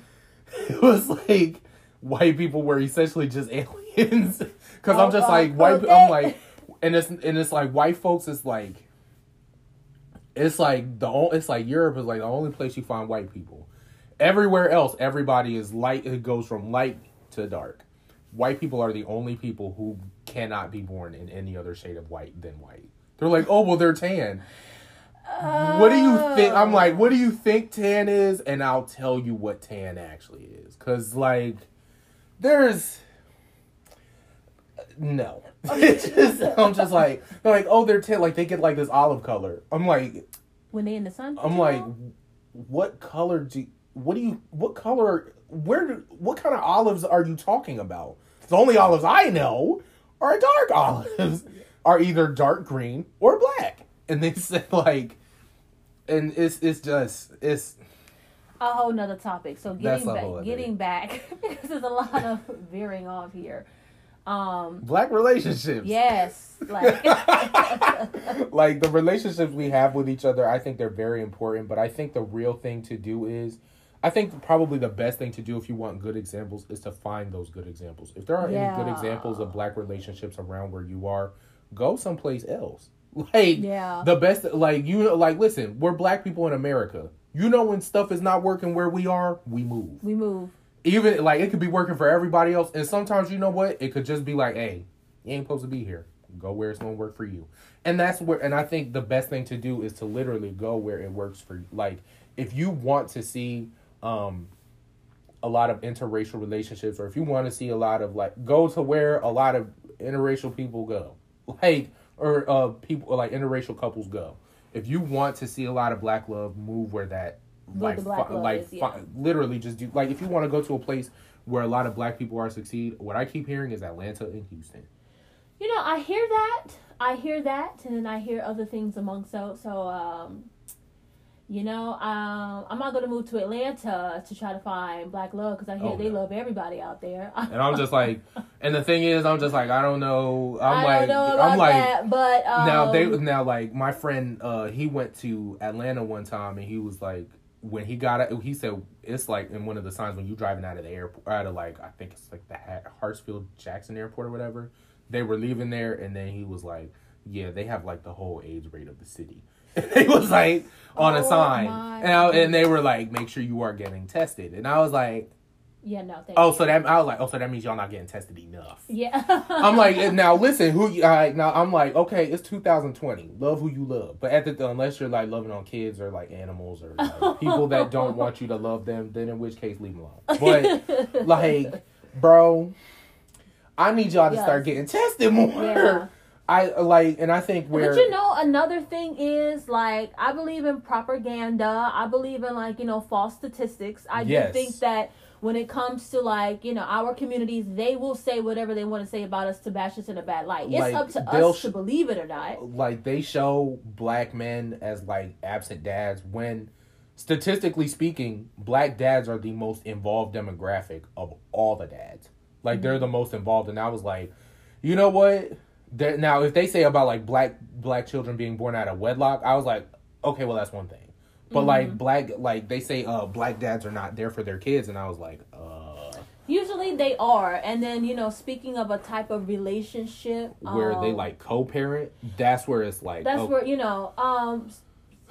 it was like white people were essentially just <laughs> aliens. Because I'm Oh, just uh, like white. okay. I'm like, and it's and it's like white folks. It's like, it's like the it's like Europe is like the only place you find white people. Everywhere else, everybody is light. It goes from light to dark. White people are the only people who cannot be born in any other shade of white than white. They're like, oh well, they're tan. What do you think? I'm oh. like, what do you think tan is? And I'll tell you what tan actually is. Cause like, there's no. <laughs> It's just, I'm just like, they're like, oh, they're tan. Like they get like this olive color. I'm like, when they in the sun. I'm like, know? what color do? You, What do you? What color? Where? Do, what kind of olives are you talking about? The only olives I know are dark <laughs> olives, are either dark green or black. And they <laughs> said like, and it's it's just it's a whole nother topic. So getting back, getting back because there's a lot of veering off here. Um, black relationships. yes, like <laughs> like the relationships we have with each other, I think they're very important. But I think the real thing to do is, I think probably the best thing to do if you want good examples is to find those good examples. If there are any good examples of black relationships around where you are, go someplace else. <laughs> Like Yeah. the best, like you know, like listen, we're black people in America. You know when stuff is not working where we are, we move. we move. Even like it could be working for everybody else, and sometimes you know what, it could just be like, hey, you ain't supposed to be here. Go where it's gonna work for you, and that's where. And I think the best thing to do is to literally go where it works for you. Like if you want to see um a lot of interracial relationships, or if you want to see a lot of like go to where a lot of interracial people go, like or uh people like interracial couples go. If you want to see a lot of black love, move where that like the black fi- love like is, yeah. literally just do like if you want to go to a place where a lot of black people are succeed. What I keep hearing is Atlanta and Houston. You know, I hear that. I hear that, and then I hear other things amongst so. So, um, you know, um, I'm not gonna move to Atlanta to try to find black love because I hear Oh, they no. love everybody out there. <laughs> And I'm just like, and the thing is, I'm just like, I don't know. I'm I like, don't know I'm like, that, but um, now they now like my friend, uh, he went to Atlanta one time and he was like, when he got it, he said it's like in one of the signs when you driving out of the airport, out of like I think it's like the Hartsfield Jackson Airport or whatever. They were leaving there, and then he was like, "Yeah, they have like the whole AIDS rate of the city." <laughs> it was like on a Oh, sign, and, I, and they were like, "Make sure you are getting tested." And I was like, yeah, no, thank "Oh, you. so that I was like, oh, so that means y'all not getting tested enough." yeah. <laughs> I'm like, eh, now listen, who you all right, now I'm like, okay, it's 2020. Love who you love. But at the unless you're like loving on kids or like animals or like, <laughs> people that don't want you to love them, then in which case leave them alone. <laughs> But like, bro, I need y'all to Yes. start getting tested more. Yeah. I like and I think where But you know, another thing is like I believe in propaganda. I believe in like you know false statistics. I Yes. do think that when it comes to like you know our communities, they will say whatever they want to say about us to bash us in a bad light. It's Like, up to us sh- to believe it or not. like they show black men as like absent dads when statistically speaking black dads are the most involved demographic of all the dads like they're the most involved and i was like you know what They're, now if they say about like black black children being born out of wedlock i was like okay well that's one thing but like black like they say uh black dads are not there for their kids and i was like uh Usually they are, and then you know, speaking of a type of relationship where they um, like co-parent that's where it's like That's oh, where you know. Um,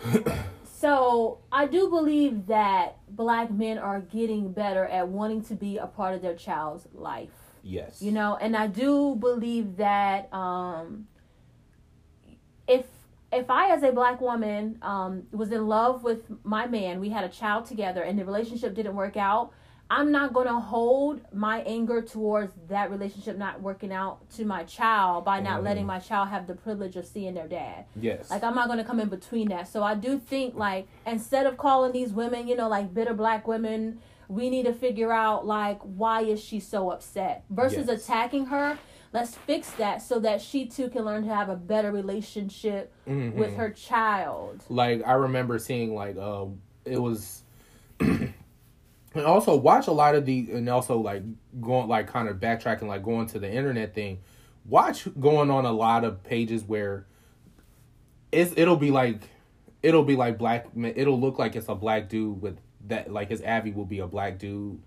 <coughs> so I do believe that black men are getting better at wanting to be a part of their child's life. yes You know, and I do believe that um, if I, as a black woman, um, was in love with my man, we had a child together, and the relationship didn't work out. I'm not gonna hold my anger towards that relationship not working out to my child by not Mhm. letting my child have the privilege of seeing their dad. Yes. Like I'm not gonna come in between that. So I do think like instead of calling these women, you know, like bitter black women, we need to figure out like why is she so upset versus Yes. attacking her. Let's fix that so that she too can learn to have a better relationship Mhm. with her child. like I remember seeing like uh it was <clears throat> and also watch a lot of the and also like going like kind of backtracking like going to the internet thing watch going on a lot of pages where it's it'll be like it'll be like black it'll look like it's a black dude with that like his avi will be a black dude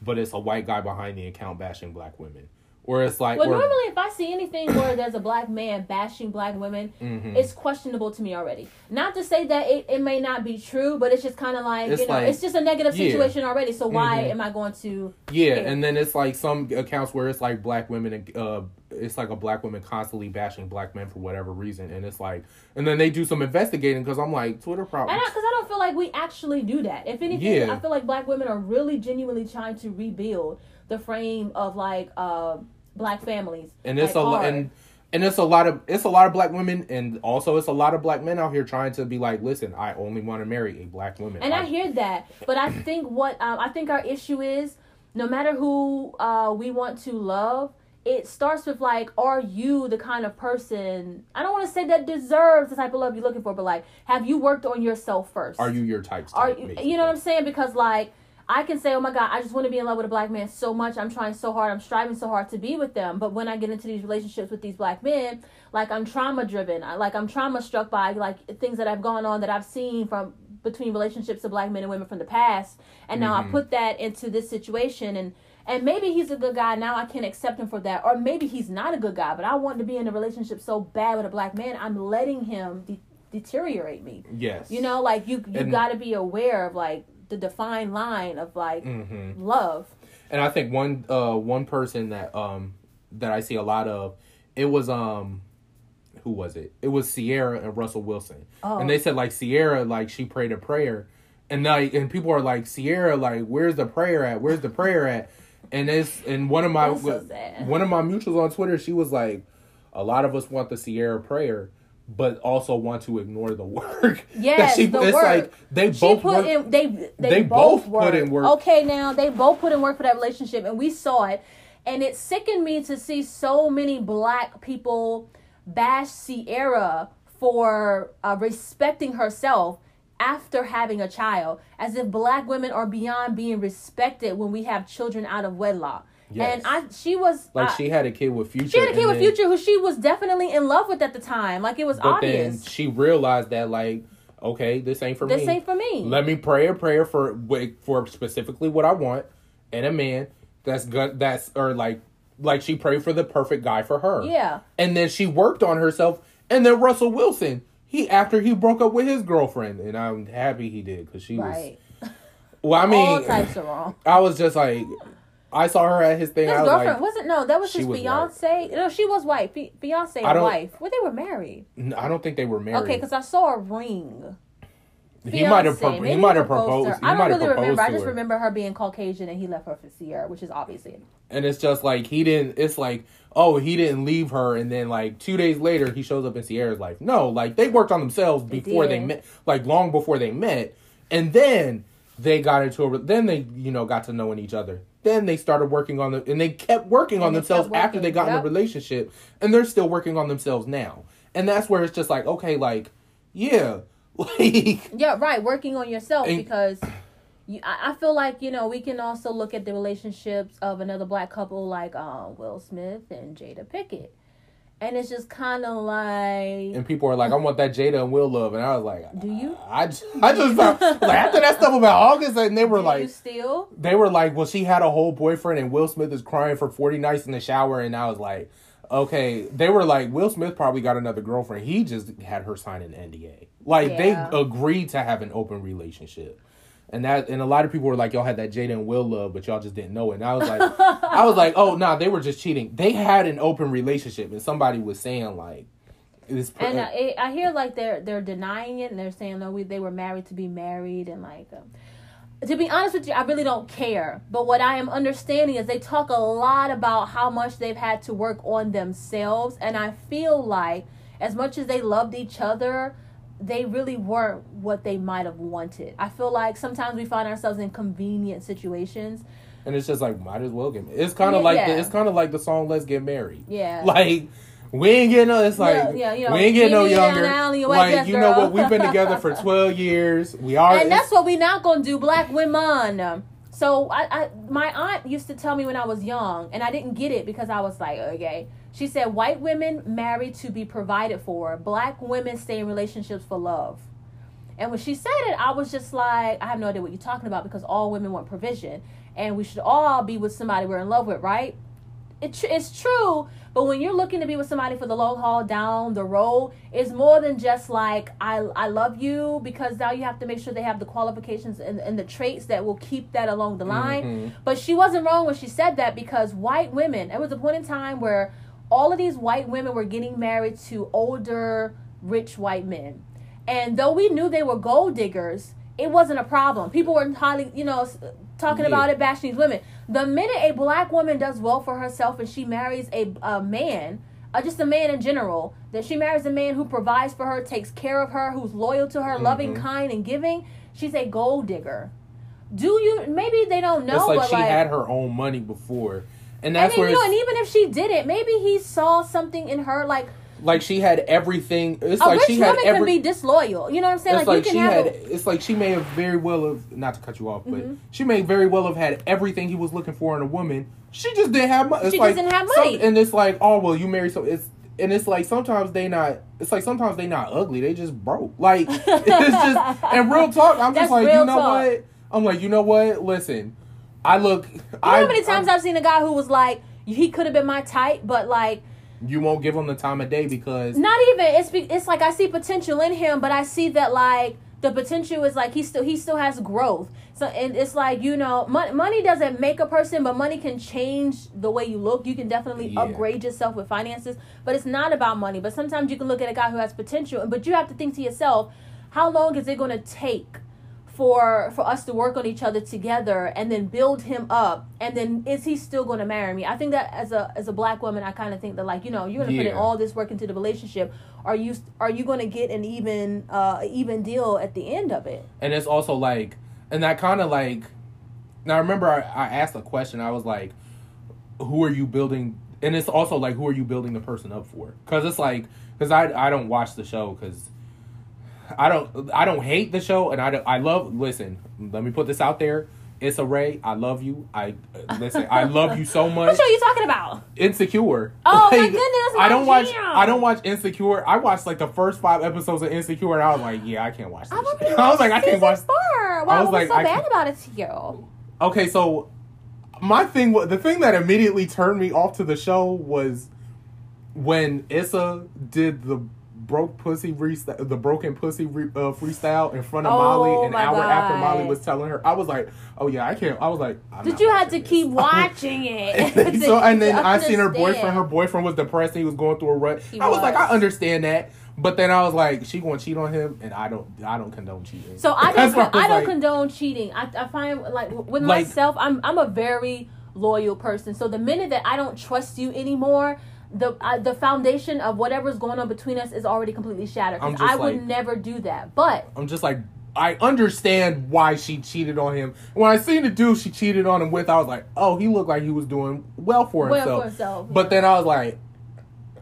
but it's a white guy behind the account bashing black women or it's like Well, normally, if I see anything where there's a black man bashing black women, Mhm. it's questionable to me already. Not to say that it, it may not be true, but it's just kind of like It's you know, like- it's just a negative yeah. situation already. So why Mhm. am I going to? Yeah, Yeah. and then it's like some accounts where it's like black women, uh, it's like a black woman constantly bashing black men for whatever reason, and it's like, and then they do some investigating because I'm like, Twitter And problems. because I, don't feel like we actually do that. If anything, Yeah. I feel like black women are really genuinely trying to rebuild the frame of like uh, black families. And it's like, a hard. and and it's a lot of it's a lot of black women, and also it's a lot of black men out here trying to be like, listen, I only want to marry a black woman. And I hear that, but I <clears throat> think what um, I think our issue is, no matter who uh, we want to love, it starts with like, are you the kind of person? I don't want to say that deserves the type of love you're looking for, but like, have you worked on yourself first? Are you your types? Are you, you know what I'm saying? Because like. I can say, oh my God, I just want to be in love with a black man so much. I'm trying so hard. I'm striving so hard to be with them. But when I get into these relationships with these black men, like I'm trauma driven. Like I'm trauma struck by like things that I've gone on that I've seen from between relationships of black men and women from the past. And now Mhm. I put that into this situation and and maybe he's a good guy. Now I can accept him for that. Or maybe he's not a good guy, but I want to be in a relationship so bad with a black man. I'm letting him de- deteriorate me. Yes. You know, like you you got to be aware of like the defined line of like hmm love. And I think one uh one person that um that I see a lot of it was um who was it? It was Ciara and Russell Wilson. Oh. And they said like Ciara like she prayed a prayer and like and people are like Ciara like where's the prayer at? Where's the prayer at? And it's and one of my so one of my mutuals on Twitter she was like a lot of us want the Ciara prayer but also want to ignore the work. <laughs> Yes, that she, the it's work. like they She both put work, in they they, they both, both put in work. Okay, now they both put in work for that relationship, and we saw it, and it sickened me to see so many black people bash Ciara for uh, respecting herself after having a child, as if black women are beyond being respected when we have children out of wedlock. Yes. And I, she was like I- she had a kid with Future. She had a kid with then- Future who she was definitely in love with at the time. Like it was But obvious. then she realized that like, okay, this ain't for this me. This ain't for me. Let me pray a prayer for for specifically what I want and a man that's good that's or like like she prayed for the perfect guy for her. yeah. And then she worked on herself and then Russell Wilson, he after he broke up with his girlfriend and I'm happy he did cuz she Right. was Well, I mean, All types are wrong. <laughs> I was just like I saw her at his thing. His I was girlfriend like, wasn't no, that was his was fiance. No, she was white. Fi- fiance and wife. Well, they were married. "N- I don't think they were married. Okay, because I saw a ring. he might have pro- he might have proposed. He I don't really proposed remember. I just her. remember her being Caucasian and he left her for Ciara, which is obviously And it's just like he didn't. It's like oh he didn't leave her, and then like two days later he shows up in Ciara's life. No, like they worked on themselves They before they met, like long before they met, and then they got into a. Then they you know got to knowing each other. Then they started working on the and they kept working on And they themselves kept after they working, got in yep. the relationship, and they're still working on themselves now. And that's where it's just like okay, like yeah, <laughs> like Yeah, right. Working on yourself And- because you, I, I feel like you know we can also look at the relationships of another black couple like um, Will Smith and Jada Pinkett, and it's just kind of like and people are like, I want that Jada and Will love, and I was like, Do you? I, just- I just felt, like after that stuff about August, and they were do like, you still they were like, well, she had a whole boyfriend, and Will Smith is crying for forty nights in the shower, and I was like, okay, they were like, Will Smith probably got another girlfriend. He just had her sign an NDA. Like Yeah. they agreed to have an open relationship. And that and a lot of people were like, y'all had that Jada and Will love, but y'all just didn't know it. And I was like, I was like, oh no, nah, they were just cheating. They had an open relationship, and somebody was saying like, this. and I, I hear like they're they're denying it and they're saying no we they were married to be married and like um, to be honest with you, I really don't care. But what I am understanding is they talk a lot about how much they've had to work on themselves. And I feel like, as much as they loved each other, they really weren't what they might have wanted. I feel like sometimes we find ourselves in convenient situations. And it's just like might as well get. It's kind of Yeah, like yeah. the, it's kind of like the song "Let's Get Married." Yeah. Like we ain't getting no. It's like Yeah, yeah, you know, we ain't getting no meet me down younger. alley, Like you know what? We've been together for <laughs> twelve years. We are. and that's what we not gonna do, black women. So I, I, my aunt used to tell me when I was young, and I didn't get it because I was like, okay. She said, white women marry to be provided for. Black women stay in relationships for love. And when she said it, I was just like, I have no idea what you're talking about because all women want provision, and we should all be with somebody we're in love with, right? It, tr- it's true, but when you're looking to be with somebody for the long haul down the road, it's more than just like I I love you because now you have to make sure they have the qualifications and, and the traits that will keep that along the line. Mhm. But she wasn't wrong when she said that because white women, there was a point in time where all of these white women were getting married to older, rich white men. And though we knew they were gold diggers, it wasn't a problem. People were highly, you know, talking Yeah. about it, bashing these women. The minute a black woman does well for herself and she marries a, a man, uh, just a man in general, that she marries a man who provides for her, takes care of her, who's loyal to her, loving, Mhm. kind, and giving, she's a gold digger. Do you? Maybe they don't know, it's like but she like, had her own money before, and and that's then, where you know, and even if she didn't, maybe he saw something in her, like like she had everything. It's a like rich she had woman every. can be disloyal. You know what I'm saying? it's like, like, you she can have. had. a- It's like she may have very well have not to cut you off, but Mhm. she may very well have had everything he was looking for in a woman. She just didn't have money. It's She like, just didn't have some- money. and it's like, oh well, you married so it's. And it's like sometimes they not. It's like sometimes they not ugly. They just broke. Like <laughs> it's just. And real talk, I'm That's just like, you know talk. what? I'm like, you know what? Listen, I look. You know how many times I, I've seen a guy who was like, he could have been my type, but like, you won't give him the time of day because not even. It's be, it's like I see potential in him, but I see that like the potential is like he still he still has growth. So and it's like you know, money, money doesn't make a person, but money can change the way you look. You can definitely Yeah. upgrade yourself with finances, but it's not about money. But sometimes you can look at a guy who has potential, but you have to think to yourself, how long is it going to take? For for us to work on each other together and then build him up and then is he still going to marry me? I think that as a as a black woman i kind of think that like you know you're going to put in all this work into the relationship. Are you are you going to get an even uh even deal at the end of it? And it's also like and that kind of like now I remember I, I asked a question i was like who are you building and it's also like who are you building the person up for? Because it's like because I, I don't watch the show because i don't i don't hate the show and i don't, i love listen let me put this out there it's a ray i love you i listen i love you so <laughs> much what show are you talking about Insecure. Oh, my goodness, my I don't watch. I don't watch Insecure. I watched like the first five episodes of Insecure, and I was like, yeah, I can't watch this. I. <laughs> I was like, I can't watch. Four. Why I was like, so I bad can't- about it to you? Okay, so my thing, the thing that immediately turned me off to the show was when Issa did the broke pussy freestyle, the broken pussy re, uh, freestyle in front of Oh, Molly an hour after Molly was telling her. I was like, oh yeah, I can't. I was like, Did you have to this. keep <laughs> watching it? <laughs> so and then I seen her boyfriend. Her boyfriend was depressed. He was going through a rut. He I was, like, I understand that, but then I was like, she going to cheat on him, and I don't. I don't condone cheating. So I <laughs> don't. was I don't like- condone cheating. I, I find like with Like- myself, I'm I'm a very loyal person. So the minute that I don't trust you anymore, the uh, the foundation of whatever's going on between us is already completely shattered. I'm just I would never do that. But I'm just like, I understand why she cheated on him. When I seen the dude she cheated on him with, I was like, oh, he looked like he was doing well for himself. well for himself. But yeah. then I was like,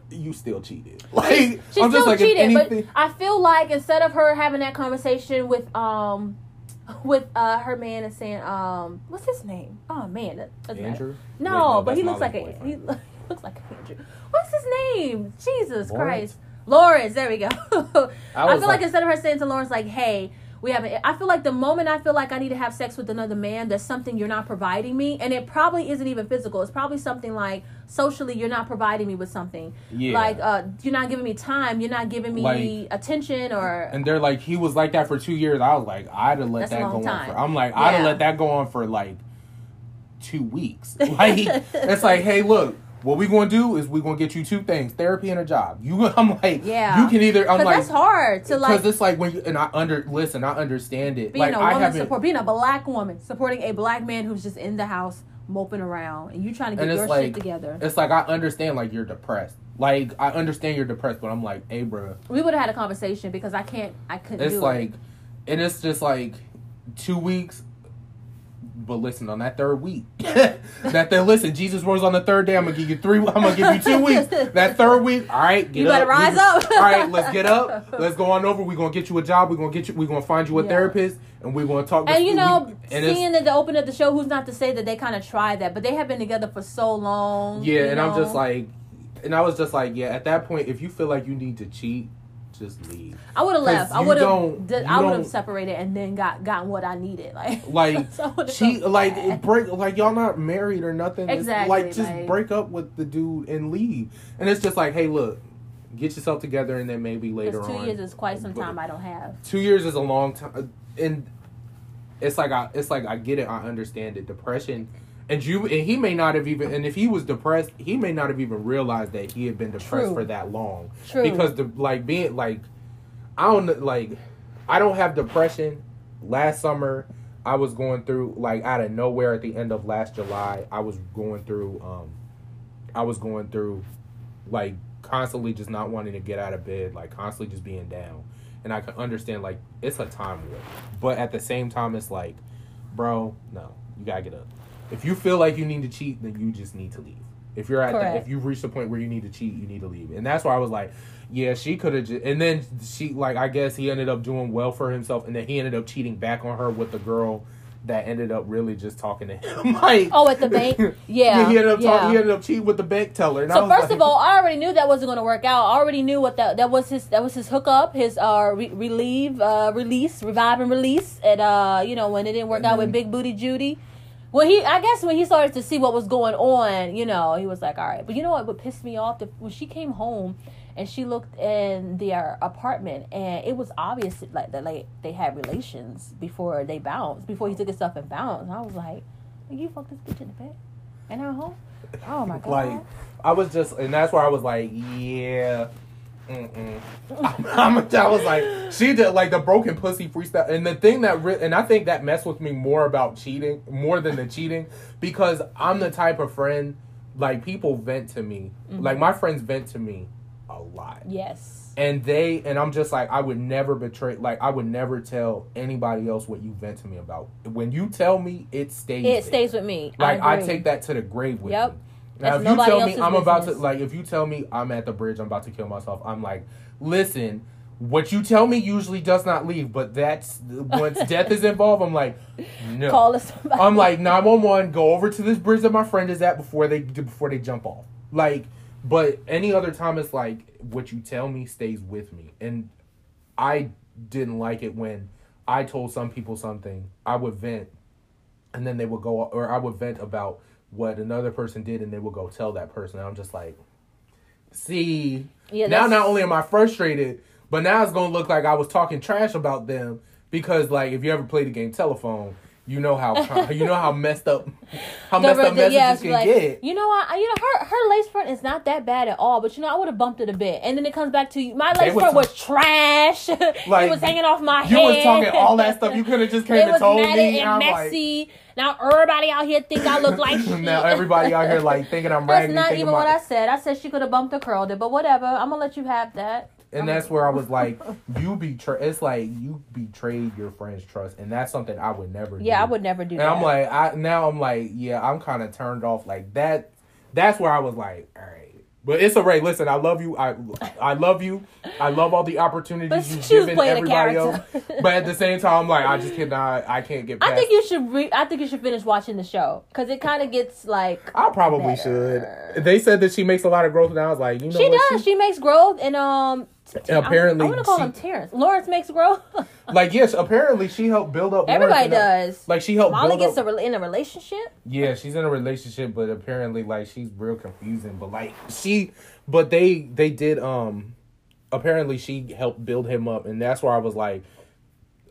you still cheated. <laughs> Like, she I'm still just like, cheated. anything. But I feel like instead of her having that conversation with um <laughs> with uh her man and saying um what's his name? Oh man, that, matter. Andrew? No, Wait, no, but he looks like a he. <laughs> looks like a Andrew. What's his name? Jesus Lawrence? Christ, Lawrence. There we go. <laughs> I, was feel like, like- instead of her saying to Lawrence like, "Hey, we have," a, I feel like the moment I feel like I need to have sex with another man, there's something you're not providing me, and it probably isn't even physical. It's probably something like socially, you're not providing me with something. Yeah. Like, uh, you're not giving me time. You're not giving me Like- attention, or And they're like, he was like that for two years. I was like, I'd have let that go on for. I'm like, I'd have let that go on for like two weeks. <laughs> Like, it's like, hey, look, what we gonna do is we're gonna get you two things: therapy and a job. You, <laughs> I'm like, Yeah. you can either. I'm like, that's hard to like because it's like when you and I under listen, I understand it. being like a I woman support, being a black woman supporting a black man who's just in the house moping around, and you trying to get your like shit together. it's like I understand like you're depressed. Like I understand you're depressed, but I'm like, hey, bro, We would have had a conversation because I can't, I couldn't it's like, it. and it's just like two weeks. But listen, on that third week, <laughs> that then listen, Jesus rose on the third day. I'm gonna give you three. I'm gonna give you two weeks. That third week, all right, get You better up. We- rise up. all right, let's get up. <laughs> Let's go on over. We're gonna get you a job. We're gonna get you. We're gonna find you a Yeah. therapist, and we're gonna talk. And you know, we- and seeing at the open of the show, who's not to say that they kind of tried that, but they have been together for so long. Yeah, and I'm just like, and I was just like, yeah. At that point, if you feel like you need to cheat, just leave. I would have left. I would have. I would have separated and then got gotten what I needed. Like, <laughs> Like <laughs> so I would've cheat, felt like bad. break, like y'all not married or nothing. Exactly, Like just like- break up with the dude and leave. And it's just like, hey, look, get yourself together, and then maybe later two on. years is quite some time I don't have. two years is a long time and it's like i it's like i get it i understand it depression and you and he may not have even and if he was depressed he may not have even realized that he had been depressed True. for that long True. because the like being like i don't like i don't have depression last summer i was going through like out of nowhere at the end of last july i was going through um i was going through like constantly just not wanting to get out of bed like constantly just being down and I can understand like it's a time warp, but at the same time, it's like, bro, no, you gotta get up. If you feel like you need to cheat, then you just need to leave. If you're at the, if you've reached the point where you need to cheat, you need to leave. And that's why I was like, yeah, she could have just. And then she like I guess he ended up doing well for himself, and then he ended up cheating back on her with the girl that ended up really just talking to him. <laughs> like Oh, at the bank? <laughs> Yeah, he ended up yeah. He ended up cheating with the bank teller. And I So first like- of all, I already knew that wasn't going to work out. I already knew what that that was his that was his hookup, his uh re- relieve, uh release, revive and release. And uh, you know, when it didn't work out then- with Big Booty Judy. When he, I guess, when he started to see what was going on, you know, he was like, "All right." But you know what? What pissed me off? The, when she came home, and she looked in their uh, apartment, and it was obvious like that, like they had relations before they bounced, before he took his stuff and bounced. And I was like, "You fucked this bitch in the bed, and her home." Oh my god! like I was just, and that's where I was like, yeah. Mm-mm. <laughs> I'm, I'm, I was like, she did like the broken pussy freestyle, and the thing that, re- and I think that messed with me more about cheating, more than the cheating, because I'm the type of friend, like people vent to me, mm-hmm. like my friends vent to me, a lot, yes. and they, and I'm just like, I would never betray, like I would never tell anybody else what you vent to me about. When you tell me, it stays. It there. stays with me. Like I, agree. take that to the grave with Yep. me. Now, That's if you tell me I'm about to like, if you tell me I'm at the bridge, I'm about to kill myself, I'm like, listen, what you tell me usually does not leave, but that's once <laughs> death is involved, I'm like, no. Call us. Somebody. I'm like 911. Go over to this bridge that my friend is at before they before they jump off. Like, but any other time, it's like what you tell me stays with me, and I didn't like it when I told some people something. I would vent, and then they would go, or I would vent about what another person did, and they will go tell that person. And I'm just like, see, Yeah, now not only am I frustrated, but now it's gonna look like I was talking trash about them because, like, if you ever played the game telephone, you know how you know how messed up <laughs> how messed up messages yeah, can like, get. You know what? You know her her lace front is not that bad at all, but you know I would have bumped it a bit, and then it comes back to you. My lace was front was trash. Like, <laughs> it was hanging off my You head. You was talking all that stuff. You could have just <laughs> came it and told me. and I'm messy. Now everybody out here think I look <laughs> like shit. now everybody out here like thinking I'm That's raggedy. not thinking even what I said. I said she could have bumped or curled it, but whatever. I'm gonna let you have that. and that's where I was like, <laughs> you betray. It's like you betrayed your friend's trust, and that's something I would never. Yeah, do. I would never do And that. I'm like, I now I'm like, yeah, I'm kind of turned off. Like that. That's where I was like, all right. But it's alright. Listen, I love you. I I love you. I love all the opportunities you've she given a everybody else. But at the same time, I'm like, I just <laughs> cannot. I can't get past. I think you should. Re- I think you should finish watching the show because it kind of gets like. I probably better. should. They said that she makes a lot of growth, and I was like, you know She what? does. She makes growth, and um. Apparently I'm, I'm gonna call she- him Terrence. Lawrence makes growth. <laughs> like yes, apparently she helped build up. Everybody does. Like she helped Molly build gets up. a, rela- in a relationship. Yeah, she's in a relationship, but apparently, like, she's real confusing. But like, she, but they they did um, apparently she helped build him up, and that's where I was like,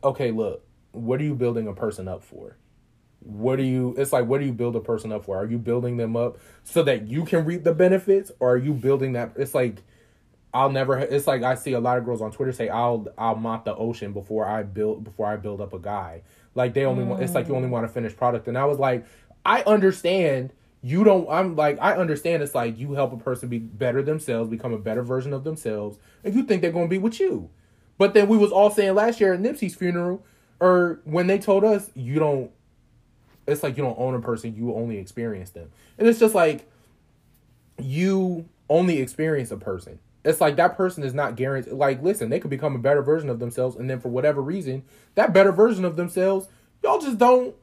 okay, look, what are you building a person up for? what do you it's like what do you build a person up for are you building them up so that you can reap the benefits or are you building that it's like i'll never it's like i see a lot of girls on twitter say i'll i'll mop the ocean before i build before i build up a guy. Like they only want it's like you only want a finished product. And i was like i understand you don't i'm like i understand it's like you help a person be better themselves become a better version of themselves and you think they're to be with you. But then we was all saying last year at nipsey's funeral or when they told us you don't it's like you don't own a person you only experience them. And it's just like you only experience a person it's like that person is not guaranteed like listen they could become a better version of themselves and then for whatever reason that better version of themselves y'all just don't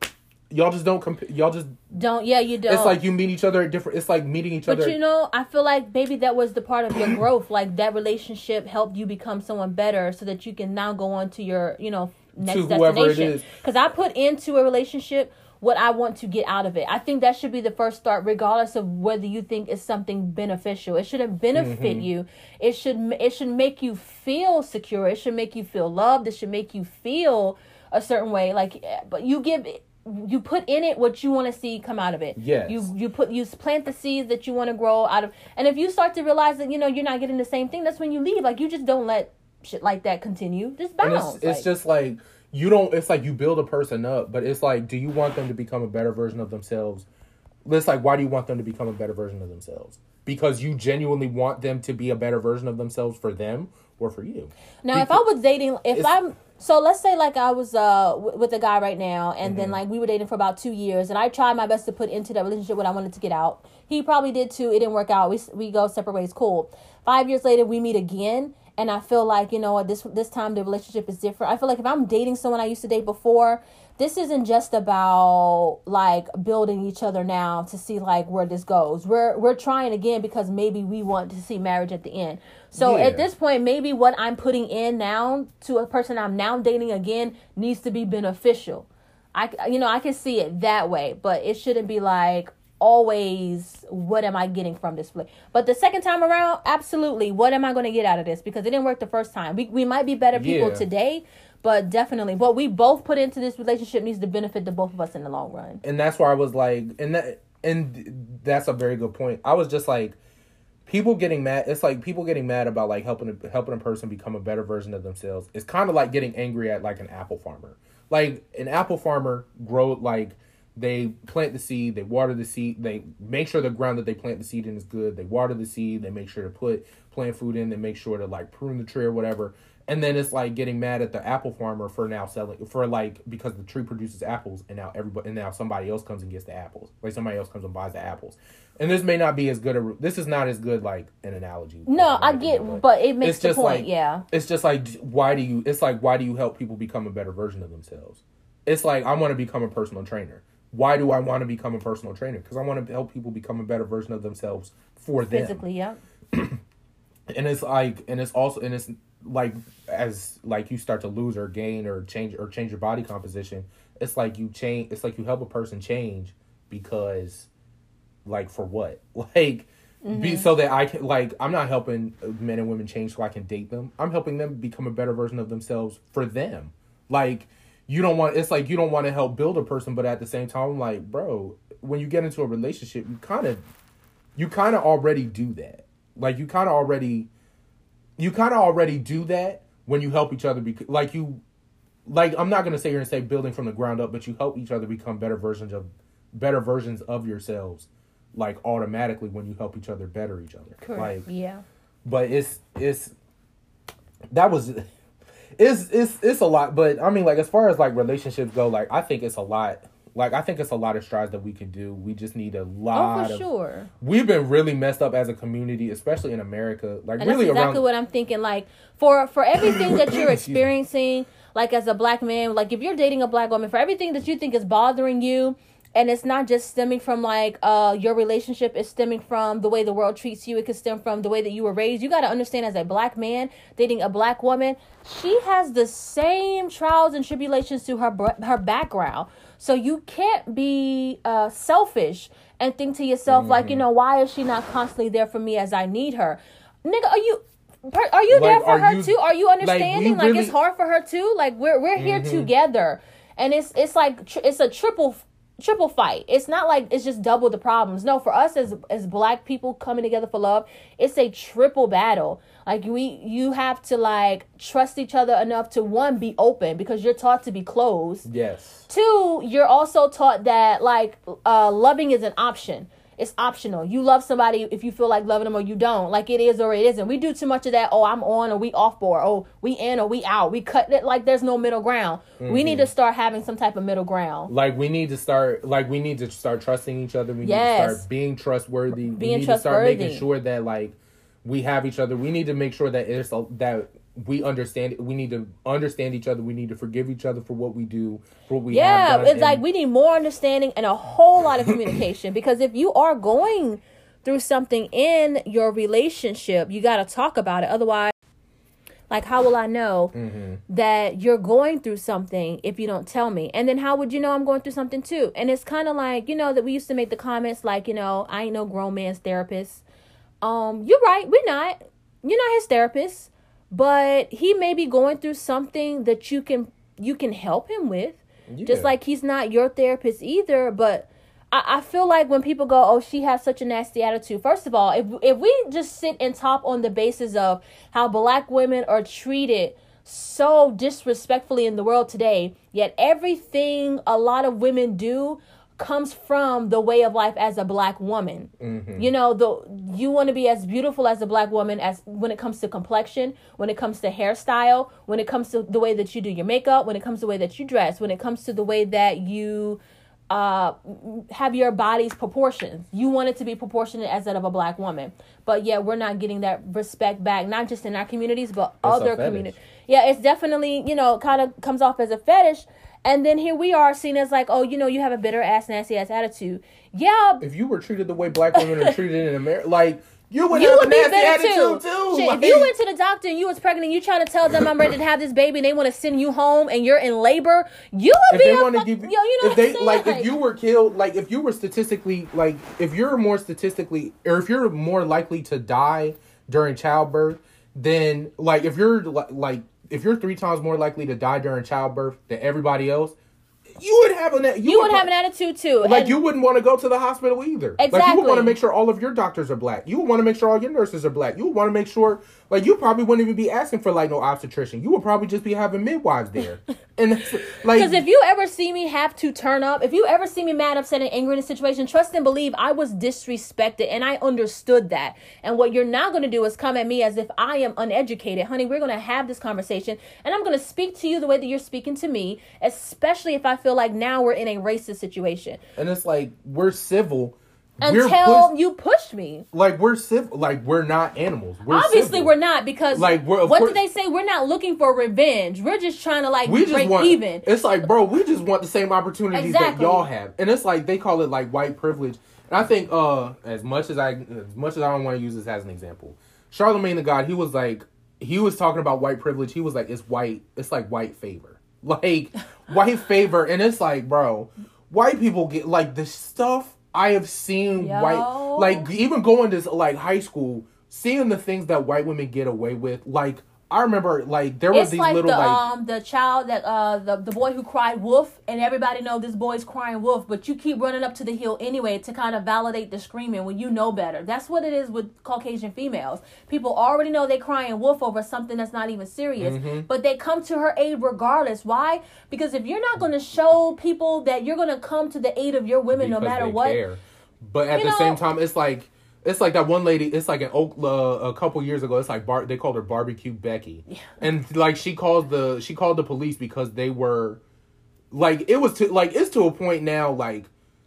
y'all just don't comp- y'all just don't yeah you don't it's like you meet each other at different it's like meeting each but other But you know i feel like maybe that was the part of your growth like that relationship helped you become someone better so that you can now go on to your you know next To whoever destination. because i put into a relationship what i want to get out of it. I think that should be the first start regardless of whether you think it's something beneficial. It shouldn't benefit Mm-hmm. you. It should it should make you feel secure. It should make you feel loved. It should make you feel a certain way. Like eh, but you give you put in it what you want to see come out of it. Yes. you you put you plant the seeds that you want to grow out of. And if you start to realize that you know you're not getting the same thing that's when you leave. Like you just don't let shit like that continue. Just and bounce it's, it's like- just like you don't it's like you build a person up but it's like do you want them to become a better version of themselves? It's like why do you want them to become a better version of themselves? Because you genuinely want them to be a better version of themselves for them or for you. Now if i was dating if i'm so let's say like i was uh w- with a guy right now and Mm-hmm. then like we were dating for about two years and i tried my best to put into that relationship what i wanted to get out. He probably did too. It didn't work out. We, we go separate ways. Cool. Five years later we meet again and i feel like you know this this time the relationship is different. I feel like if i'm dating someone i used to date before this isn't just about like building each other now to see like where this goes. We're we're trying again because maybe we want to see marriage at the end. So Yeah. at this point maybe what i'm putting in now to a person i'm now dating again needs to be beneficial. I you know i can see it that way but it shouldn't be like always what am i getting from this play but the second time around absolutely what am i going to get out of this because it didn't work the first time we, we might be better people Yeah. today but definitely what we both put into this relationship needs to benefit the both of us in the long run and that's why I was like, and that, and that's a very good point. I was just like, people getting mad. It's like people getting mad about like helping a, helping a person become a better version of themselves. It's kind of like getting angry at like an apple farmer. Like an apple farmer grow like they plant the seed, they water the seed, they make sure the ground that they plant the seed in is good. They water the seed, they make sure to put plant food in, they make sure to like prune the tree or whatever. And then it's like getting mad at the apple farmer for now selling for like because the tree produces apples and now everybody and now somebody else comes and gets the apples. Like somebody else comes and buys the apples. And this may not be as good a this is not as good like an analogy. no i get but it makes it's the just point like- yeah it's just like why do you it's like why do you help people become a better version of themselves it's like i want to become a personal trainer why do i want to become a personal trainer? Because i want to help people become a better version of themselves for them. Physically yeah. <clears throat> And it's like and it's also and it's like as like you start to lose or gain or change or change your body composition it's like you change it's like you help a person change because like for what? <laughs> Like be mm-hmm. so that i can like i'm not helping uh, men and women change so i can date them. I'm helping them become a better version of themselves for them. Like you don't want it's like you don't want to help build a person but at the same time I'm like bro when you get into a relationship you kind of you kind of already do that. Like you kind of already you kind of already do that when you help each other be like you like i'm not going to say you're going to say building from the ground up but you help each other become better versions of better versions of yourselves like automatically when you help each other better each other. Correct. Like yeah. but it's it's that was it's it's it's a lot but i mean like as far as like relationships go like i think it's a lot like i think it's a lot of strides that we can do we just need a lot. oh for of sure we've been really messed up as a community especially in america like And really that's exactly around what I'm thinking. Like for for everything that <coughs> you're experiencing, like as a black man, like if you're dating a black woman, for everything that you think is bothering you, and it's not just stemming from like uh your relationship, it's stemming from the way the world treats you. It could stem from the way that you were raised. You got to understand, as a black man dating a black woman, she has the same trials and tribulations to her her background. So you can't be uh selfish and think to yourself like, Mm-hmm. you know, why is she not constantly there for me as I need her? Nigga, are you per- are you there for her you- too? Are you understanding? Like, it's really- Mm-hmm. hard for her too. Like we're we're here together, and it's it's like tr- it's a triple triple fight. It's not like it's just double the problems. No, for us as as black people coming together for love, it's a triple battle. Like we you have to like trust each other enough to one be open because you're taught to be closed. Yes. Two, you're also taught that like uh loving is an option. It's optional. You love somebody if you feel like loving them or you don't. Like it is or it isn't. We do too much of that. Oh, I'm on or we off board. Oh, we in or we out. We cut it like there's no middle ground. We need to mm-hmm. start having some type of middle ground. Like we need to start like we need to start trusting each other. We need to start being trustworthy. we Being need to start making sure that like we have each other. We need to make sure that it's a, that we understand we need to understand each other. We need to forgive each other for what we do, for what we have Yeah, it's and- like we need more understanding and a whole lot of communication <coughs> because if you are going through something in your relationship, you got to talk about it. Otherwise, like how will I know Mm-hmm. that you're going through something if you don't tell me? And then how would you know I'm going through something too? And it's kind of like, you know, that we used to make the comments like, you know, I ain't no grown man's therapist. Um, you're right, we're not. You're not his therapist, but he may be going through something that you can you can help him with. Just like he's not your therapist either, but I, I feel like when people go, "Oh, she has such a nasty attitude." First of all, if if we just sit and talk on the basis of how black women are treated so disrespectfully in the world today, yet everything a lot of women do comes from the way of life as a black woman. You know, the you want to be as beautiful as a black woman as when it comes to complexion, when it comes to hairstyle, when it comes to the way that you do your makeup, when it comes to the way that you dress, when it comes to the way that you uh have your body's proportions. You want it to be proportionate as that of a black woman. But yeah, we're not getting that respect back, not just in our communities, but a other communities. Yeah, it's definitely, you know, kind of comes off as a fetish. And then here we are seen as like, oh, you know, you have a bitter ass, nasty ass attitude. Yeah, if you were treated the way black women are treated in America, like you would you have would a be attitude too. too. Shit, Like, if you went to the doctor and you was pregnant, and you trying to tell them I'm ready to have this baby, and they want to send you home, and you're in labor, you would if be they a fuck- give yo, you know if they like saying? if you were killed like if you were statistically like if you're more statistically or if you're more likely to die during childbirth then like if you're like if you're three times more likely to die during childbirth than everybody else you would have an you, you would have an attitude too. like you wouldn't want to go to the hospital either. Like you would want to make sure all of your doctors are black. You would want to make sure all your nurses are black. You would want to make sure like you probably wouldn't even be asking for like no obstetrician. You would probably just be having midwives there. <laughs> and like Because if you ever see me have to turn up, if you ever see me mad, upset, and angry in a situation, trust and believe I was disrespected and I understood that. And what you're not going to do is come at me as if I am uneducated. Honey, we're going to have this conversation and I'm going to speak to you the way that you're speaking to me, especially if I feel like now we're in a racist situation. and it's like we're civil. Until push- you pushed me. like we're civil. Like we're not animals. We're Obviously, civil. we're not because Like, we're- what course- did they say? We're not looking for revenge. We're just trying to like we just break want even. it's like bro we just want the same opportunities that y'all have and it's like they call it like white privilege and i think uh as much as i as much as i don't want to use this as an example Charlamagne tha God he was like he was talking about white privilege he was like it's white it's like white favor like white favor and it's like bro white people get like the stuff i have seen Yo. white like even going to like high school seeing the things that white women get away with like I remember like there was It's these like little the like um the child that uh the, the boy who cried wolf and everybody know this boy's crying wolf but you keep running up to the hill anyway to kind of validate the screaming when you know better. That's what it is with Caucasian females. People already know they crying wolf over something that's not even serious, Mm-hmm. but they come to her aid regardless. Why? Because if you're not going to show people that you're going to come to the aid of your women no matter what, care. But at the know- same time, it's like it's like that one lady. It's like an Oak uh, a couple years ago. It's like bar. They called her barbecue Becky, and like she called the she called the police because they were like it was to like it's to a point now like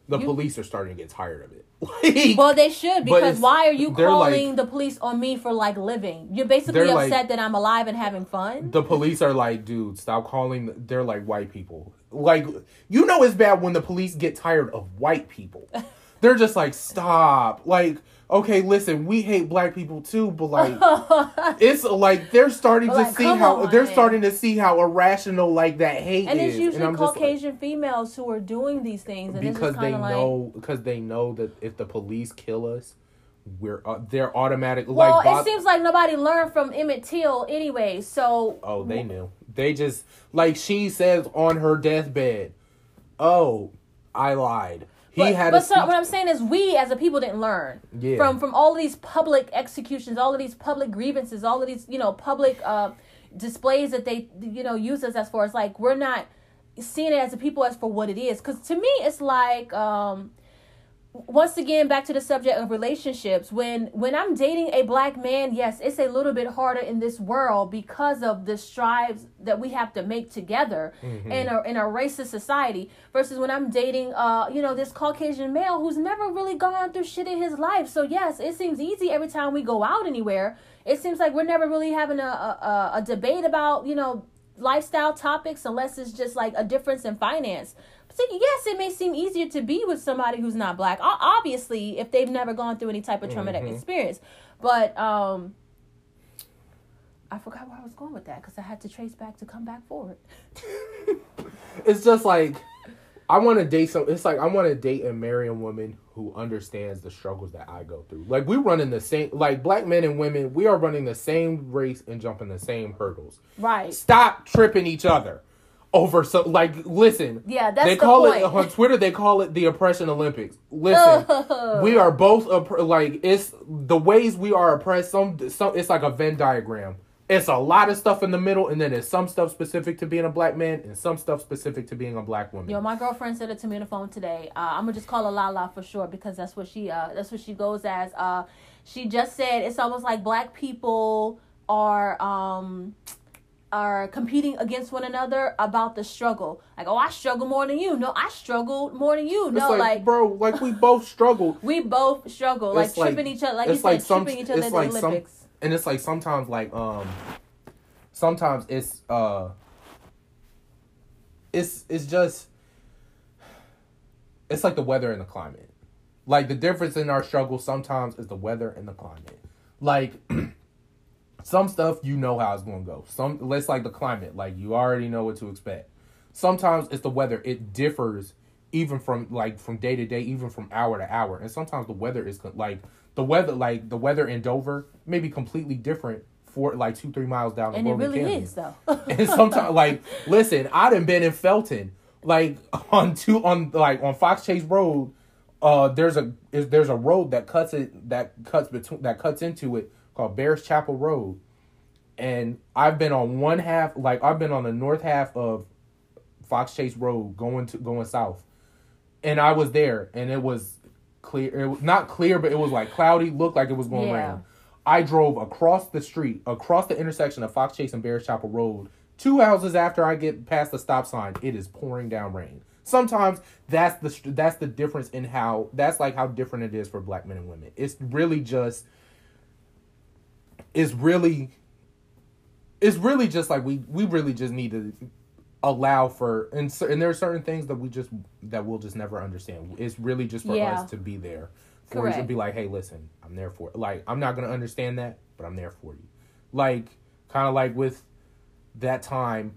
the police are starting to get tired of it. <laughs> Like, Well, they should because why are you calling like- the police on me for like living? You're basically They're like- upset that I'm alive and having fun. the police are like, dude, stop calling. They're like white people. Like, you know, it's bad when the police get tired of white people. <laughs> They're just like, stop. Like, okay, listen, we hate black people too, but like, <laughs> it's like they're starting to see how on. they're starting to see how irrational like that hate And is. it's usually and just like, Caucasian females who are doing these things, and because it's they kind of like, know because they know that if the police kill us, we're uh, they're automatic. well, like, Bob- it seems like nobody learned from Emmett Till anyway. So Oh, they knew. They just like she says on her deathbed. Oh, I lied. He but, had but so, what I'm saying is, we as a people didn't learn Yeah. from from all of these public executions, all of these public grievances, all of these you know public uh, displays that they you know use us as far as like we're not seeing it as a people as for what it is. Because to me, it's like um, once again back to the subject of relationships. When when i'm dating a black man yes it's a little bit harder in this world because of the strives that we have to make together in a in a racist society versus when i'm dating uh you know this caucasian male who's never really gone through shit in his life. So yes it seems easy every time we go out anywhere. It seems like we're never really having a a, a- a debate about you know lifestyle topics unless it's just like a difference in finance so yes, it may seem easier to be with somebody who's not black. Obviously, if they've never gone through any type of traumatic Mhm. experience. But um I forgot where I was going with that because I had to trace back to come back forward. <laughs> it's just like I want to date some. It's like I want to date and marry a woman who understands the struggles that I go through. Like we running the same, like black men and women, we are running the same race and jumping the same hurdles. Right. Stop tripping each other over so. Like listen, Yeah, that's they the call point. it on Twitter. They call it the oppression Olympics. Listen, <laughs> we are both opp- like it's the ways we are oppressed. Some some it's like a Venn diagram. It's a lot of stuff in the middle, and then there's some stuff specific to being a black man, and some stuff specific to being a black woman. Yo, my girlfriend said it to me on the phone today. Uh, I'm gonna just call her Lala for sure because that's what she uh that's what she goes as. Uh, she just said it's almost like black people are um are competing against one another about the struggle. Like, oh, I struggle more than you. No, I struggled more than you. No, like, like, bro, like we both <laughs> struggled. we both struggle, like like- tripping each other, like you it's said, like some- tripping each other it's in like the some- Olympics. and it's like sometimes like um sometimes it's uh it's it's just it's like the weather and the climate like the difference in our struggle sometimes is the weather and the climate like <clears throat> some stuff you know how it's going to go. Some less like the climate. Like you already know what to expect. Sometimes it's the weather. It differs even from like from day to day even from hour to hour. And sometimes the weather is like the weather like the weather in dover may be completely different for like two three miles down the And it really Canyon. is though. <laughs> and sometimes like listen i done been in felton like on two on like on fox chase road uh there's a is there's a road that cuts it that cuts between that cuts into it called bears chapel road and i've been on one half like i've been on the north half of fox chase road going to going south and i was there and it was clear it was not clear but it was like cloudy looked like it was going Yeah. rain I drove across the street, across the intersection of Fox Chase and Bears Chapel Road. Two houses after I get past the stop sign, it is pouring down rain. Sometimes that's the that's the difference in how that's like how different it is for black men and women. It's really just it's really it's really just like we we really just need to allow for and cer- and there are certain things that we just that we'll just never understand. It's really just for Yeah. us to be there for you to be like, hey, listen, I'm there for like I'm not gonna understand that, but I'm there for you. Like kind of like with that time,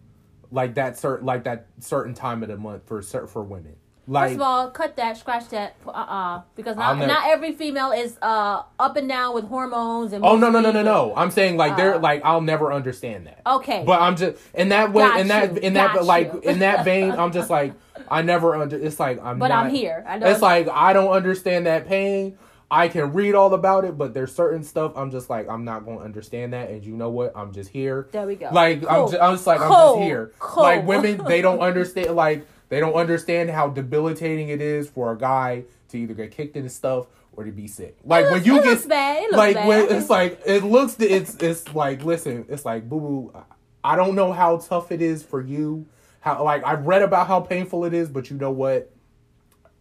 like that certain like that certain time of the month for for women. Like First of all, cut that, scratch that, uh, uh because not, never- not every female is uh up and down with hormones and. oh no no no no no, I'm saying like they're Uh, like I'll never understand that. Okay. But I'm just in that way, Got in that you, in that got like you. in that <laughs> vein, I'm just like I never under. It's like I'm. But not, I'm here. I know It's like I don't understand that pain. I can read all about it, but there's certain stuff I'm just like I'm not going to understand that. And you know what? I'm just here. There we go. Like I'm, just, I'm just like I'm just here. Cool. Like women, they don't <laughs> understand. Like they don't understand how debilitating it is for a guy to either get kicked in the stuff or to be sick. Like It when you get looks looks like bad. when it's like it looks it's it's like listen it's like boo boo i don't know how tough it is for you. How like i've read about how painful it is but you know what?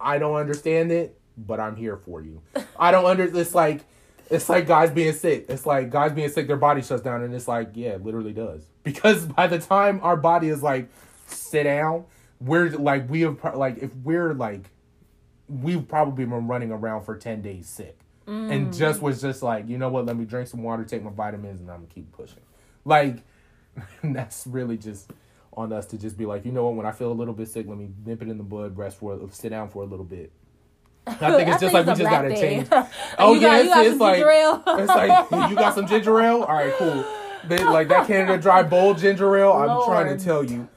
I don't understand it but i'm here for you. <laughs> I don't under it's like it's like guys being sick. It's like guys being sick their body shuts down and it's like yeah it literally does. <laughs> Because by the time our body is like sit down we're like we have like if we're like we've probably been running around for 10 days sick. And just was just like you know what? Let me drink some water take my vitamins and i'm gonna keep pushing. Like <laughs> that's really just on us to just be like you know what? When i feel a little bit sick let me nip it in the bud rest for sit down for a little bit. <laughs> I think it's just like we just gotta change. <laughs> Oh yeah got, it's, it's like it's like you got some ginger ale? All right cool. They- like that canada dry bold ginger ale i'm trying to tell you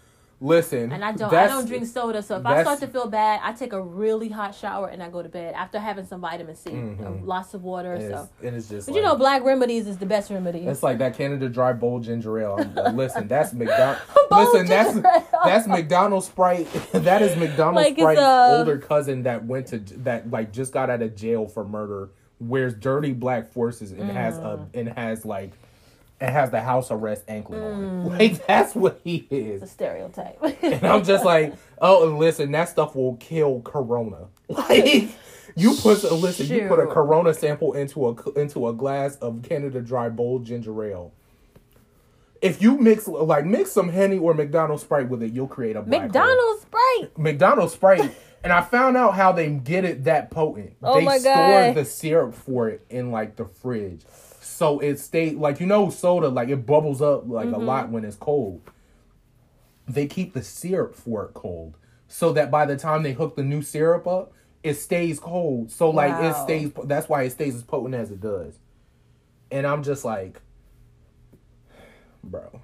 Listen, And I don't I don't drink soda, so if I start to feel bad, I take a really hot shower and I go to bed after having some vitamin C, Mhm. uh, lots of water. And So, it's, and it's just but like, you know, Black Remedies is the best remedy. It's like that Canada Dry Bold ginger ale. Uh, listen, that's <laughs> McDonald's. Listen, that's that's McDonald's Sprite. <laughs> that is McDonald's Like, Sprite's uh, older cousin that went to that like just got out of jail for murder, wears dirty black forces and has a Mm. and has like and has the house arrest anklet Mm. on. Like that's what he is. It's a stereotype. And I'm just like, oh, and listen, that stuff will kill Corona. <laughs> Like. You put listen. You put a Corona sample into a into a glass of Canada Dry Bold ginger ale. If you mix like mix some Henny or McDonald's Sprite with it, you'll create a. McDonald's Sprite. McDonald's Sprite. <laughs> and I found out how they get it that potent. Oh they my store God. the syrup for it in like the fridge, so it stay like you know soda like it bubbles up like Mm-hmm. a lot when it's cold. They keep the syrup for it cold, so that by the time they hook the new syrup up, it stays cold. So like it stays. That's why it stays as potent as it does. And I'm just like, <sighs> bro,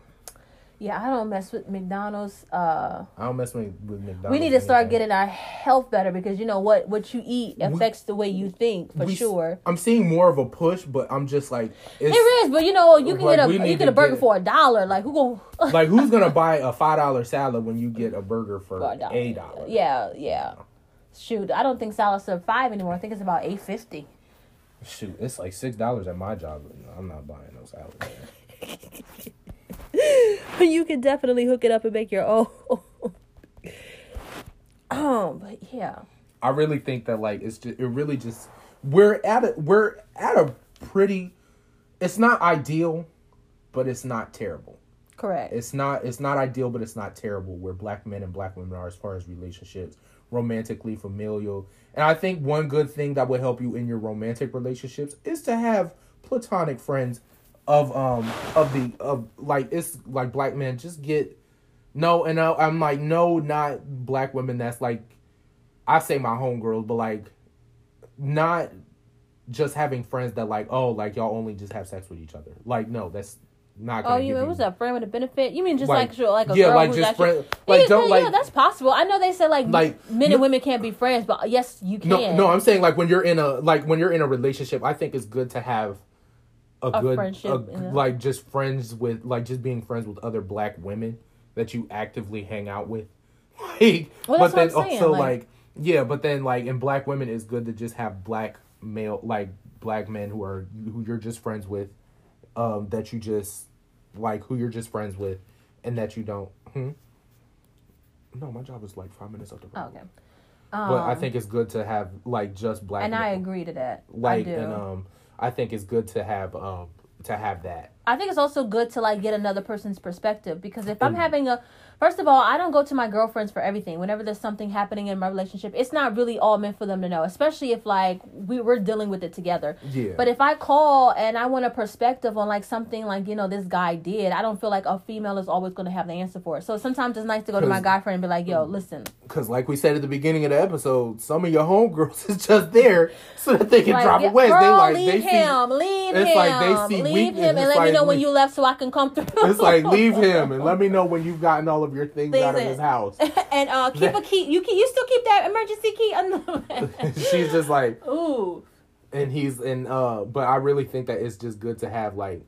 Yeah, I don't mess with McDonald's. Uh, I don't mess with, with McDonald's. we need to start getting our health better because you know what what you eat affects the way you think for We sure. I'm seeing more of a push, but I'm just like, it's, There is, but you know you can Like, get a you get a burger get- for a dollar. Like who go? <laughs> like who's gonna buy a five dollar salad when you get a burger for a dollar. Yeah, yeah. Shoot, I don't think salads are five anymore. I think it's about eight fifty. Shoot, it's like six dollars at my job. I'm not buying those salad. <laughs> <laughs> you can definitely hook it up and make your own. <laughs> um, but yeah, I really think that like it's just it really just we're at a we're at a pretty. It's not ideal, but it's not terrible. correct. It's not it's not ideal, but it's not terrible. Where black men and black women are as far as relationships, romantically, familial, and I think one good thing that would help you in your romantic relationships is to have platonic friends of um of the of like it's like black men just get no and I, I'm like no not black women that's like I say my homegirls but like not just having friends that like oh like y'all only just have sex with each other like no that's not Oh, you give it was a friend with a benefit. You mean just Like, like like a yeah, girl like who's just actually, friend- like, yeah, don't, yeah, like- that's possible. I know they said like Like, men no- and women can't be friends, but yes, you can. No, no, I'm saying like when you're in a like when you're in a relationship, I think it's good to have a, A good a- yeah. like just friends with like just being friends with other black women that you actively hang out with. <laughs> Like, Well, but then what I'm saying, also like- like, yeah, but then like in black women, it's good to just have black male like black men who are who you're just friends with, um, that you just like who you're just friends with, and that you don't. Hmm? No, my job is like five minutes up the road. Oh, okay. But I Um, think it's good to have like just black. and I agree to that. Like I do. and um, I think it's good to have um to have that. I think it's also good to like get another person's perspective because if I'm Mm. having a first of all, I don't go to my girlfriends for everything. Whenever there's something happening in my relationship, it's not really all meant for them to know, especially if like we we're dealing with it together. Yeah. But if I call and I want a perspective on like something like, you know, this guy did, I don't feel like a female is always going to have the answer for it. So sometimes it's nice to go to my guy friend and be like, "Yo, mm. listen, Because like we said at the beginning of the episode, some of your homegirls <laughs> is just there so that they can like, drop yeah, a wedge. girl, they like leave they him, see. leave it's him, like they see leave him, and let me like know when you left so I can come through." It's like leave him and let me <laughs> know when you've gotten all of your things out of his house. <laughs> and uh, keep a <laughs> key. You can you still keep that emergency key on the. <laughs> She's just like, Ooh. and he's and uh, but I really think that it's just good to have like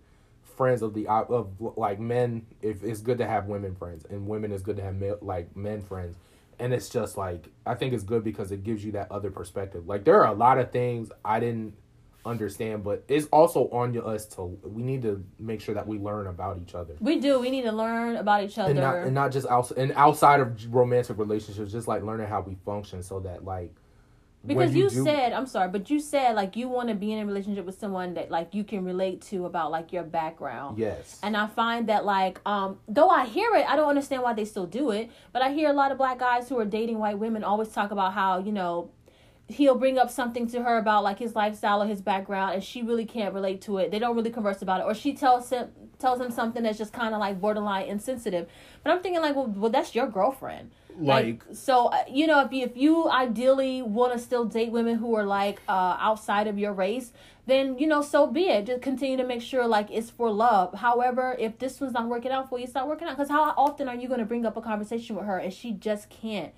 friends of the of like men. If it's good to have women friends, and women is good to have male, like men friends. And it's just like I think it's good because it gives you that other perspective. Like there are a lot of things I didn't understand, but it's also on us to we need to make sure that we learn about each other. We do. We need to learn about each other. and not and not just outside and outside of romantic relationships, just like learning how we function, so that like because you, do- said, I'm sorry, but you said like you want to be in a relationship with someone that like you can relate to about like your background. yes, And I find that like um though I hear it, I don't understand why they still do it, but I hear a lot of black guys who are dating white women always talk about how, you know, he'll bring up something to her about like his lifestyle or his background and she really can't relate to it. They don't really converse about it or she tells him tells him something that's just kind of like borderline insensitive. But I'm thinking like, well, well that's your girlfriend. Like, so uh, you know if you, if you ideally want to still date women who are like uh outside of your race then you know so be it just continue to make sure like it's for love however if this one's not working out for you it's not working out because how often are you going to bring up a conversation with her and she just can't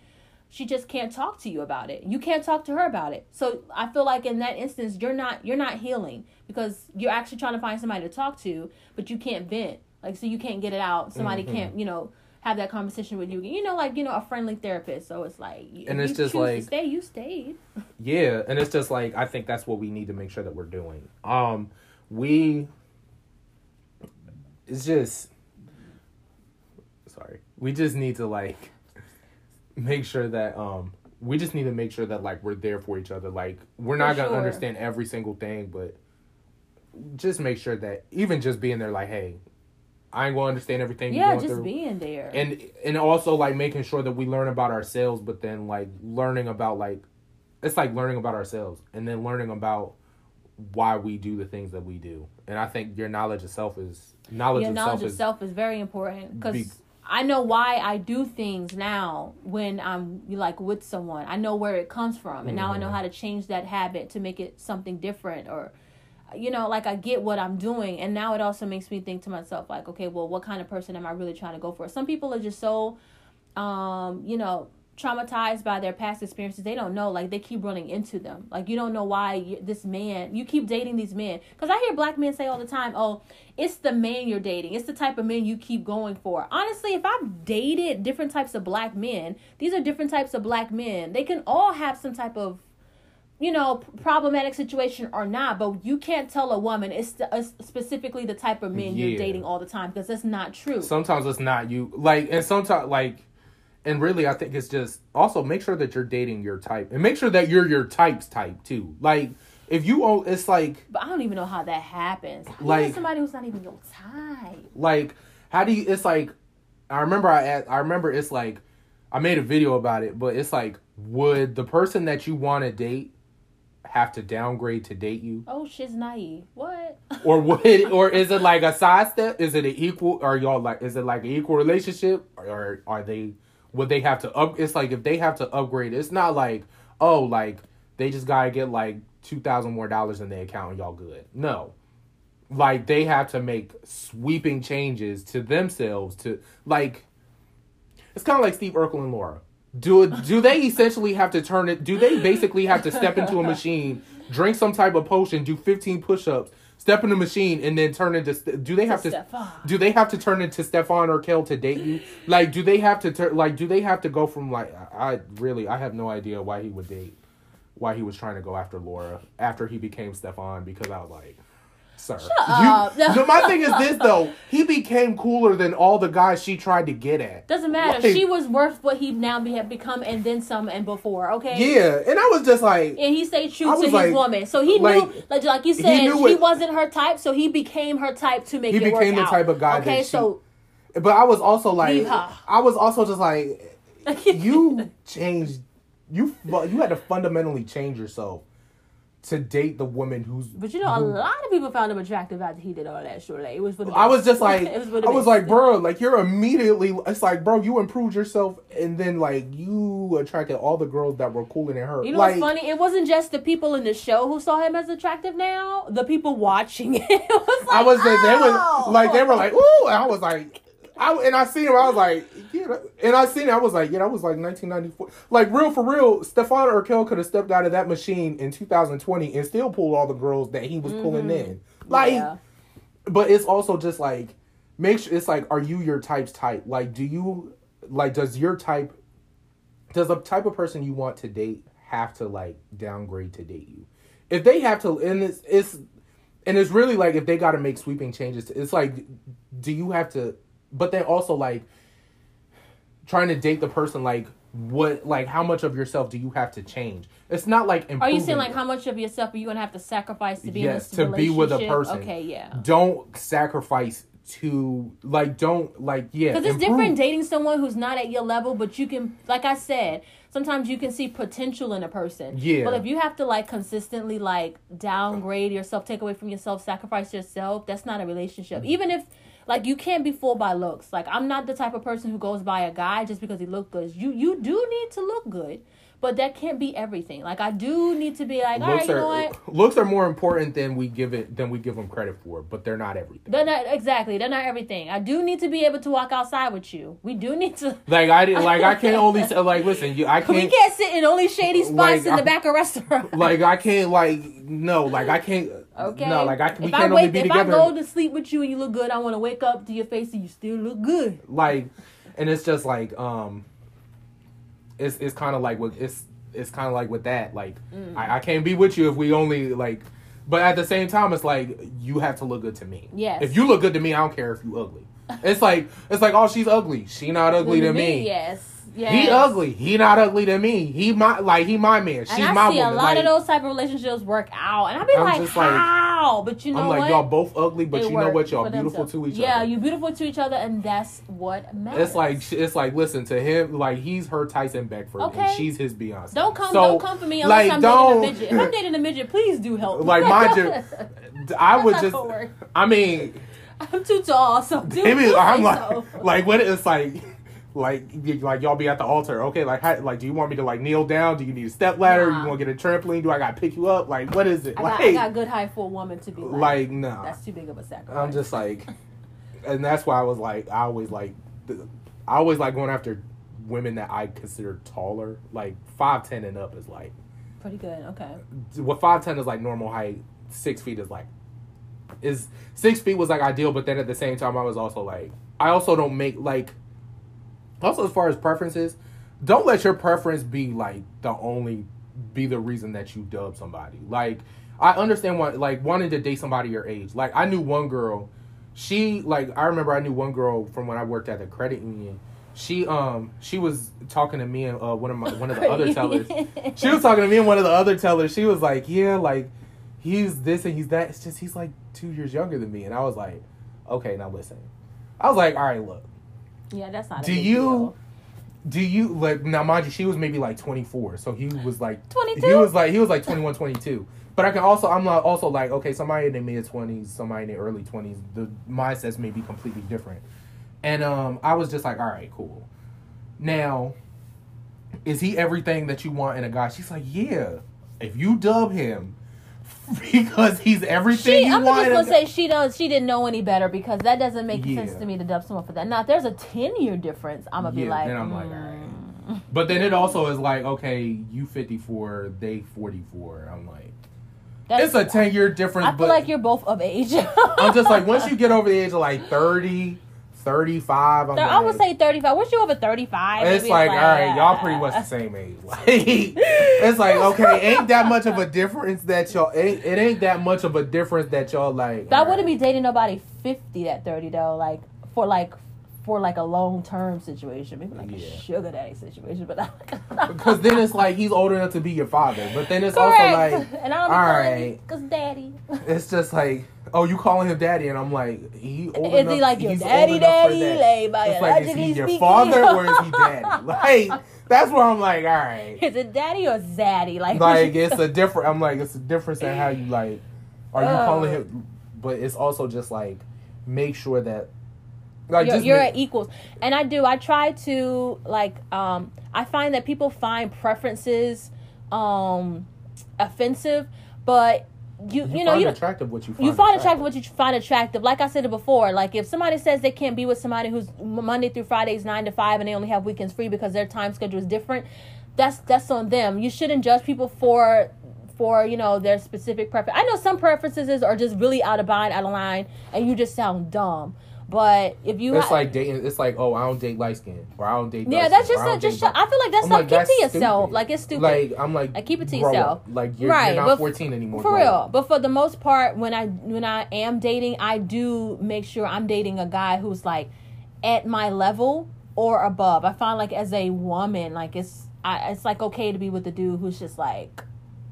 she just can't talk to you about it. You can't talk to her about it. So i feel like in that instance you're not you're not healing because you're actually trying to find somebody to talk to but you can't vent. Like so you can't get it out. Somebody Mhm. can't you know have that conversation with you. You know like you know a friendly therapist. So it's like And it's you just like- stay you stayed. <laughs> Yeah, and it's just like I think that's what we need to make sure that we're doing. Um, we it's just sorry. We just need to like make sure that um we just need to make sure that like we're there for each other. Like we're not For gonna sure. understand every single thing, but just make sure that even just being there, like, hey, I ain't gonna understand everything yeah just through being there and and also like making sure that we learn about ourselves but then like learning about like it's like learning about ourselves and then learning about why we do the things that we do and i think your knowledge of self is knowledge your of knowledge self of is self is very important because Be- I know why I do things now when I'm like with someone. I know where it comes from, and now I know Mhm. how to change that habit to make it something different, or you know, like I get what I'm doing, and now it also makes me think to myself, like, okay, well, what kind of person am I really trying to go for? Some people are just so, um, you know, traumatized by their past experiences they don't know like they keep running into them. Like you don't know why you, this man you keep dating these men. Because i hear black men say all the time oh it's the man you're dating. It's the type of men you keep going for. Honestly if i've dated different types of black men these are different types of black men. They can all have some type of you know problematic situation or not but you can't tell a woman it's, the, it's specifically the type of men Yeah. you're dating all the time because that's not true. Sometimes it's not you like and sometimes like and really i think it's just also make sure that you're dating your type and make sure that you're your type's type too like if you own it's like But I don't even know how that happens. How Like- somebody who's not even your type. like how do you it's like i remember i asked, i remember it's like i made a video about it but it's like would the person that you want to date have to downgrade to date you Oh, she's naive. What? <laughs> or would or is it like a side step is it an equal or y'all like is it like an equal relationship or, or are they would they have to up it's like if they have to upgrade it's not like oh like they just gotta get like 2000 more dollars in their account and y'all good. No. Like they have to make sweeping changes to themselves to like it's kind of like steve urkel and laura. Do do they essentially have to turn it do they basically have to step into a machine drink some type of potion do 15 push-ups step in the machine and then turn into do they have to Stefan. do they have to turn into Stefan Urquelle to date you? Like, do they have to turn? Like, do they have to go from like? I I really, I have no idea why he would date, why he was trying to go after Laura after he became Stefan because I was like, sir, up. you. <laughs> no, my thing is this though, he became cooler than all the guys she tried to get at. Doesn't matter. Like- she was worth what he now be, have become and then some and before. Okay. Yeah, and I was just like, And he stayed true to was his woman, so he like, knew, like, like you he said, knew he wasn't her type, so he became her type to make He it work became the out. type of guy Okay, that she- so but I was also like. I was also just like, <laughs> you changed you you had to fundamentally change yourself to date the woman who's But you know, a lot of people found him attractive after he did all that short. It was for the I was just <laughs> like it was I was best. like bro like you're immediately it's like bro you improved yourself and then like you attracted all the girls that were cooler than her You know like what's funny? It wasn't just the people in the show who saw him as attractive. Now the people watching <laughs> it was like, I was like they "Oh." was like they were like ooh and I was like I and I seen him I was like yeah that- and I seen it I was like yeah that was like 1994 like real for real Stefan Urkel could have stepped out of that machine in 2020 and still pulled all the girls that he was pulling mm-hmm. in. Like Yeah. but it's also just like make sure it's like are you your type's type? Like do you like does your type does the type of person you want to date have to like downgrade to date you? If they have to and it's it's and it's really like if they got to make sweeping changes it's like do you have to but then also like trying to date the person like what like how much of yourself do you have to change it's not like improving. Are you saying like how much of yourself are you gonna have to sacrifice to be Yes, in this to be with a person. Okay, yeah. don't sacrifice to like don't like yeah Because it's improve. different dating someone who's not at your level, but you can, like I said, sometimes you can see potential in a person. Yeah. But if you have to like consistently like downgrade yourself, take away from yourself, sacrifice yourself, that's not a relationship. Mm. Even if like you can't be fooled by looks. Like I'm not the type of person who goes by a guy just because he look good. You you do need to look good, but that can't be everything. Like I do need to be like, all right, looks you are know what? looks are more important than we give it than we give them credit for, but they're not everything. They're not exactly. They're not everything. I do need to be able to walk outside with you. We do need to. <laughs> Like I did, like I can't <laughs> only say like listen, you I can't We can't sit in only shady <laughs> spots Like, in the I- back of restaurants. like I can't like no like I can't Okay. no like I we if can't I only wake, be if together I go to sleep with you and you look good, I want to wake up to your face and you still look good. like and it's just like um it's it's kind of like with it's it's kind of like with that like Mm. I, I can't be with you if we only like but at the same time it's like you have to look good to me Yes. if you look good to me i don't care if you ugly it's like it's like oh she's ugly she not ugly to me Yes. Yes. he ugly he not ugly to me he my like he my man she's And I my see woman a lot like, of those type of relationships work out, and I be I'm like, just like- how? but you know i'm like what? y'all both ugly but They you know what y'all beautiful to each yeah, other Yeah, you're beautiful to each other, and that's what matters. It's like it's like listen to him like he's her Tyson Beckford Okay. and she's his Beyonce. don't come, So, don't come for me unless like, I'm don't- dating a midget. If I'm dating a midget, please do help. Me. Like, mind you, <laughs> I would just not gonna work. I mean I'm too tall, so do, maybe do I'm like so. like when it's like like like y'all be at the altar okay like how, like do you want me to like kneel down do you need a step ladder Nah. you want to get a trampoline do I gotta pick you up like what is it I got, like I got good height for a woman to be like, like no that's too big of a sacrifice. I'm just like <laughs> and that's why I was like I always like the- I always like going after women that I consider taller like five ten and up is like pretty good. Okay. what five ten is like normal height. Six feet is like is six feet was like ideal, but then at the same time I was also like I also don't make like also as far as preferences, don't let your preference be like the only be the reason that you dub somebody. Like I understand what like wanting to date somebody your age. Like I knew one girl, she like I remember I knew one girl from when I worked at the credit union. She um she was talking to me and uh, one of my one of the other <laughs> tellers she was talking to me and one of the other tellers. She was like, "Yeah, like he's this and he's that. It's just he's like two years younger than me." And I was like, "Okay, now listen." I was like, "All right, look. Yeah, that's not. A Do you deal. do you like now mind you she was maybe like 24 so he was like 22? he was like he was like 21 22 but i can also i'm not also like okay somebody in their mid 20s somebody in their early 20s the mindsets may be completely different and um i was just like all right cool now is he everything that you want in a guy she's like yeah if you dub him <laughs> because he's everything She, I'm just gonna say she does. She didn't know any better because that doesn't make Yeah. sense to me to dub someone for that. Now, if there's a ten year difference, I'm gonna be Yeah, like, then I'm like, mm. all right. But then it also is like, okay, you 54, they 44. I'm like, That's, it's a 10 year difference, I feel but like you're both of age. I'm just like, once <laughs> you get over the age of like 30, 35, I'm like, I would say 35. Once you over 35, it's maybe like, all right, y'all pretty much the same age. <laughs> Like, it's like, <laughs> okay, ain't that much of a difference that y'all, ain't, it ain't that much of a difference that y'all like. I wouldn't right. be dating nobody 50 at 30 though. Like for like for like a long term situation, maybe like Yeah. a sugar daddy situation. But Because <laughs> then it's like he's old enough to be your father. But then it's Correct. also like, and I don't all right. because daddy. It's just like, oh, you calling him daddy, and I'm like, he old Is enough. he like your daddy, for daddy? Like, It's like, is he your speaking? father or is he <laughs> daddy? Like, that's where I'm like, all right. Is it daddy or zaddy? Like, Like, it's a <laughs> different. I'm like, it's a difference in how you like. Are you Uh. calling him? But it's also just like, make sure that. Like, you're, you're make- at equals and i do i try to like um i find that people find preferences um offensive but you you, you know find you attractive what you find you find attractive what you find attractive. Like i said before like if somebody says they can't be with somebody who's monday through fridays nine to five and they only have weekends free because their time schedule is different that's that's on them. You shouldn't judge people for for you know their specific preference i know some preferences are just really out of line out of line and you just sound dumb but if you It's ha- like dating. It's like, oh, I don't date light skin, or I don't date. yeah, that's skin, just a, just. date I feel like that's I'm like, keep that's to yourself. stupid. Like it's stupid. Like I'm like, Like, keep it to yourself. up. Like you're, Right, you're not f- 14 anymore. for real. up. But for the most part, when I when I am dating, I do make sure I'm dating a guy who's like at my level or above. I find like as a woman, like it's I, it's like okay to be with a dude who's just like,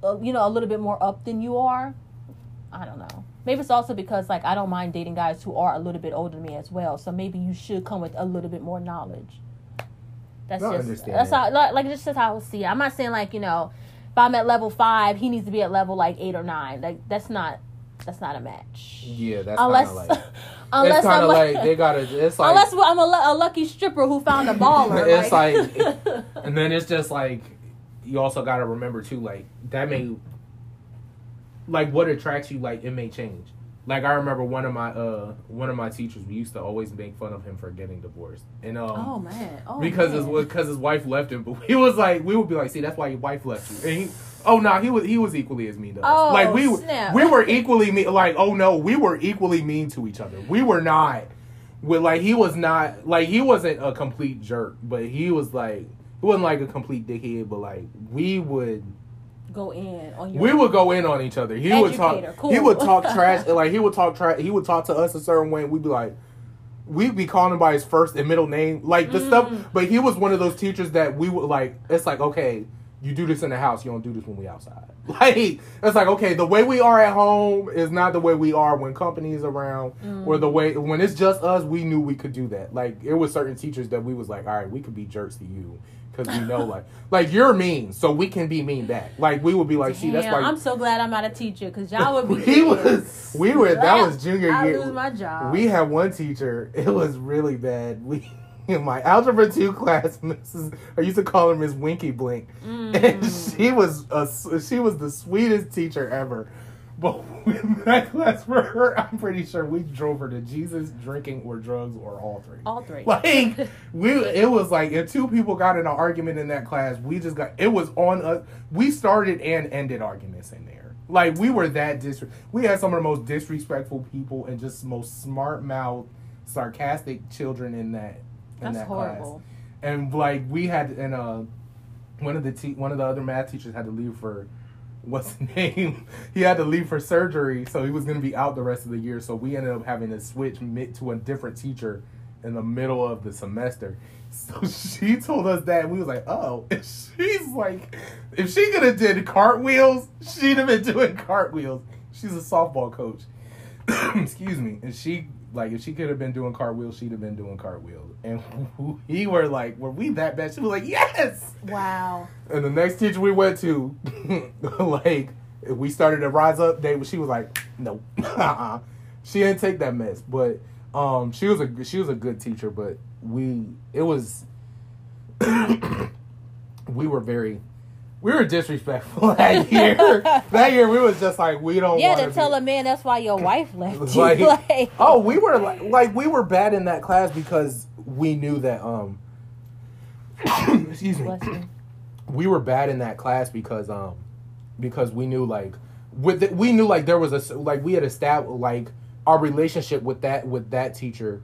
uh, you know, a little bit more up than you are. I don't know. Maybe it's also because like I don't mind dating guys who are a little bit older than me as well. So maybe you should come with a little bit more knowledge. That's I just that's how like, like just how I see it. I'm not saying like you know if I'm at level five, he needs to be at level like eight or nine. Like that's not that's not a match. Yeah, that's unless like. <laughs> Unless I'm a- like they gotta. It's <laughs> like Unless I'm a, a lucky stripper who found a baller. <laughs> it's like, and then it's just like you also got to remember too, like that may, like what attracts you, like it may change. Like I remember one of my uh one of my teachers, we used to always make fun of him for getting divorced, and um oh man. Oh, because man. his because his wife left him, but <laughs> he was like we would be like, see that's why your wife left you, and he. Oh no, he was he was equally as mean to us. Oh, like we snap. we were equally mean. Like oh no, we were equally mean to each other. We were not. With like he was not like he wasn't a complete jerk, but he was like he wasn't like a complete dickhead. But like we would go in on we would go in on each other. He would talk. cool. He would talk <laughs> trash. Like he would talk trash. He would talk to us a certain way. and We'd be like, we'd be calling him by his first and middle name, like the stuff. Mm. But he was one of those teachers that we would like. It's like okay, you do this in the house. You don't do this when we outside. <laughs> Like it's like okay, the way we are at home is not the way we are when company is around, Mm. or the way when it's just us. We knew we could do that. Like it was certain teachers that we was like, all right, we could be jerks to you. Because we know, like, like you're mean, so we can be mean back. Like we would be like, see, that's why I'm so glad I'm not a teacher because y'all would be. <laughs> we was we were that was junior I year. lose my job. We had one teacher. <laughs> It was really bad. We in <laughs> my algebra two class, Mrs. I used to call her Miss Winky Blink, Mm. and she was a she was the sweetest teacher ever. But that class for her, I'm pretty sure we drove her to Jesus, drinking, or drugs, or all three. all three. <laughs> Like we, it was like if two people got in an argument in that class, we just got it was on us. We started and ended arguments in there. Like we were that dis. We had some of the most disrespectful people and just most smart mouth, sarcastic children in that in That's that horrible. class. And like we had, and uh, one of the te- one of the other math teachers had to leave for what's the <laughs> name? he had to leave for surgery, so he was going to be out the rest of the year. So we ended up having to switch to a different teacher in the middle of the semester. <laughs> So she told us that, and we was like, "Oh." <laughs> She's like, "If she could have did cartwheels, she'd have been doing cartwheels." She's a softball coach. <coughs> Excuse me, and she like if she could have been doing cartwheels, she'd have been doing cartwheels. And <laughs> we were like, "Were we that bad?" She was like, "Yes." Wow. And the next teacher we went to, <laughs> like, we started to rise up. They, she was like, "No, uh-uh." <laughs> she didn't take that mess." But um, she was a she was a good teacher. But we, it was, <coughs> we were very, we were disrespectful <laughs> that year. <laughs> that year we was just like, we don't. Yeah, to tell be- a man that's why your wife <laughs> left you. like- Like, Oh, we were like, like we were bad in that class because we knew that um. <coughs> excuse me we were bad in that class because um because we knew like with the, we knew like there was a s- like we had established like our relationship with that with that teacher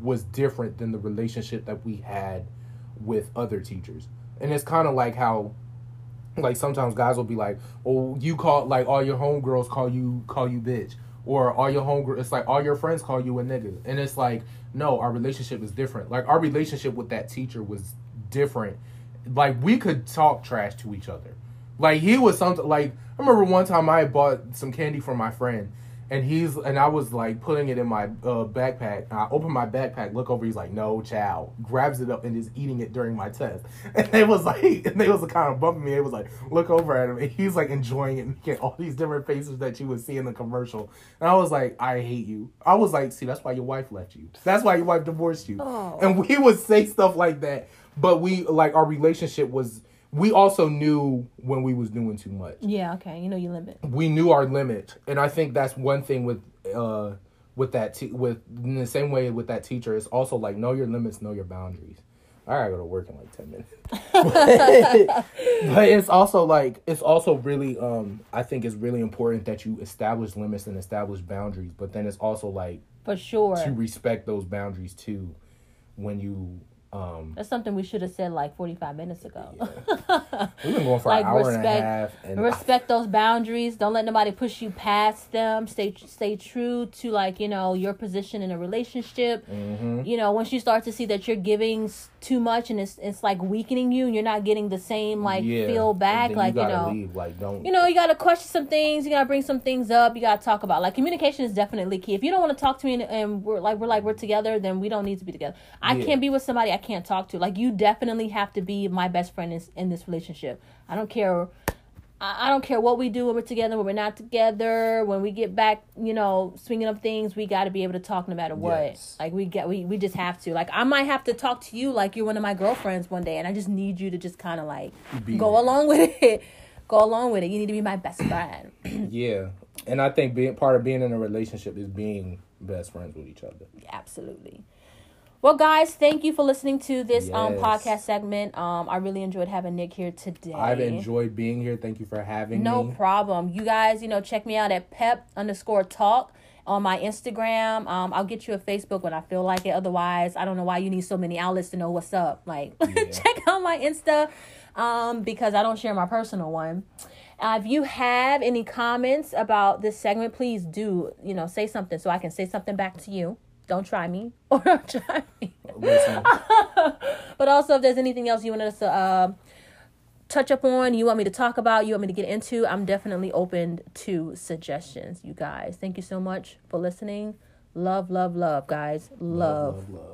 was different than the relationship that we had with other teachers and it's kind of like how like sometimes guys will be like oh you call like all your homegirls call you call you bitch. Or all your homegirls it's like all your friends call you a nigga. And it's like no our relationship is different. Like our relationship with that teacher was different. Like we could talk trash to each other. Like he was something like I remember one time I bought some candy for my friend and he's and I was like putting it in my uh, backpack. I open my backpack, look over, he's like, "No, chow." Grabs it up and is eating it during my test. <laughs> And they was like, <laughs> and they was kind of bumping me. It was like, look over at him, and he's like enjoying it, making all these different faces that you would see in the commercial. And I was like, I hate you. I was like, see, that's why your wife left you. That's why your wife divorced you. Oh. And we would say stuff like that, but we like our relationship was. We also knew when we was doing too much Yeah, okay. You know your limit. we knew our limit and i think that's one thing with uh with that te- with in the same way with that teacher it's also like know your limits know your boundaries All right, i gotta go to work in like 10 minutes <laughs> but it's also like it's also really um i think it's really important that you establish limits and establish boundaries but then it's also like For sure. to respect those boundaries too when you um That's something we should have said like 45 minutes ago. <laughs> we've been going for Like, an hour and a respect- half and Respect those boundaries. Don't let nobody push you past them. Stay stay true to like, you know, your position in a relationship. Mhm. You know, once you start to see that you're giving too much and it's it's like weakening you and you're not getting the same like Yeah. feel back then like, you, know, leave. like don't you know, you got to question some things. You got to bring some things up. You got to talk about like communication is definitely key. If you don't want to talk to me and, and we're like we're like we're together, then we don't need to be together. I Yeah. can't be with somebody I can't talk to. Like you definitely have to be my best friend in, in this relationship. I don't care I, I don't care what we do when we're together, when we're not together, when we get back, you know, swinging up things, we got to be able to talk no matter what. Yes. Like we get, we we just have to. Like I might have to talk to you like you're one of my girlfriends one day, and I just need you to just kind of like Be go along <laughs> with it. Go along with it. You need to be my best friend. <clears throat> Yeah, and I think being part of being in a relationship is being best friends with each other. Absolutely. Well, guys, thank you for listening to this um podcast segment. Um, I really enjoyed having Nick here today. I've enjoyed being here. Thank you for having No me. No problem. You guys, you know, check me out at pep underscore talk on my Instagram. Um, I'll get you a Facebook when I feel like it. Otherwise, I don't know why you need so many outlets to know what's up. Like, <laughs> check out my Insta um, because I don't share my personal one. Uh, if you have any comments about this segment, please do, you know, say something so I can say something back to you. Don't try me <laughs> or don't try me. <laughs> But also, if there's anything else you want us to uh, touch up on, you want me to talk about, you want me to get into, I'm definitely open to suggestions, you guys. Thank you so much for listening. Love, love, love, guys. love. love, love.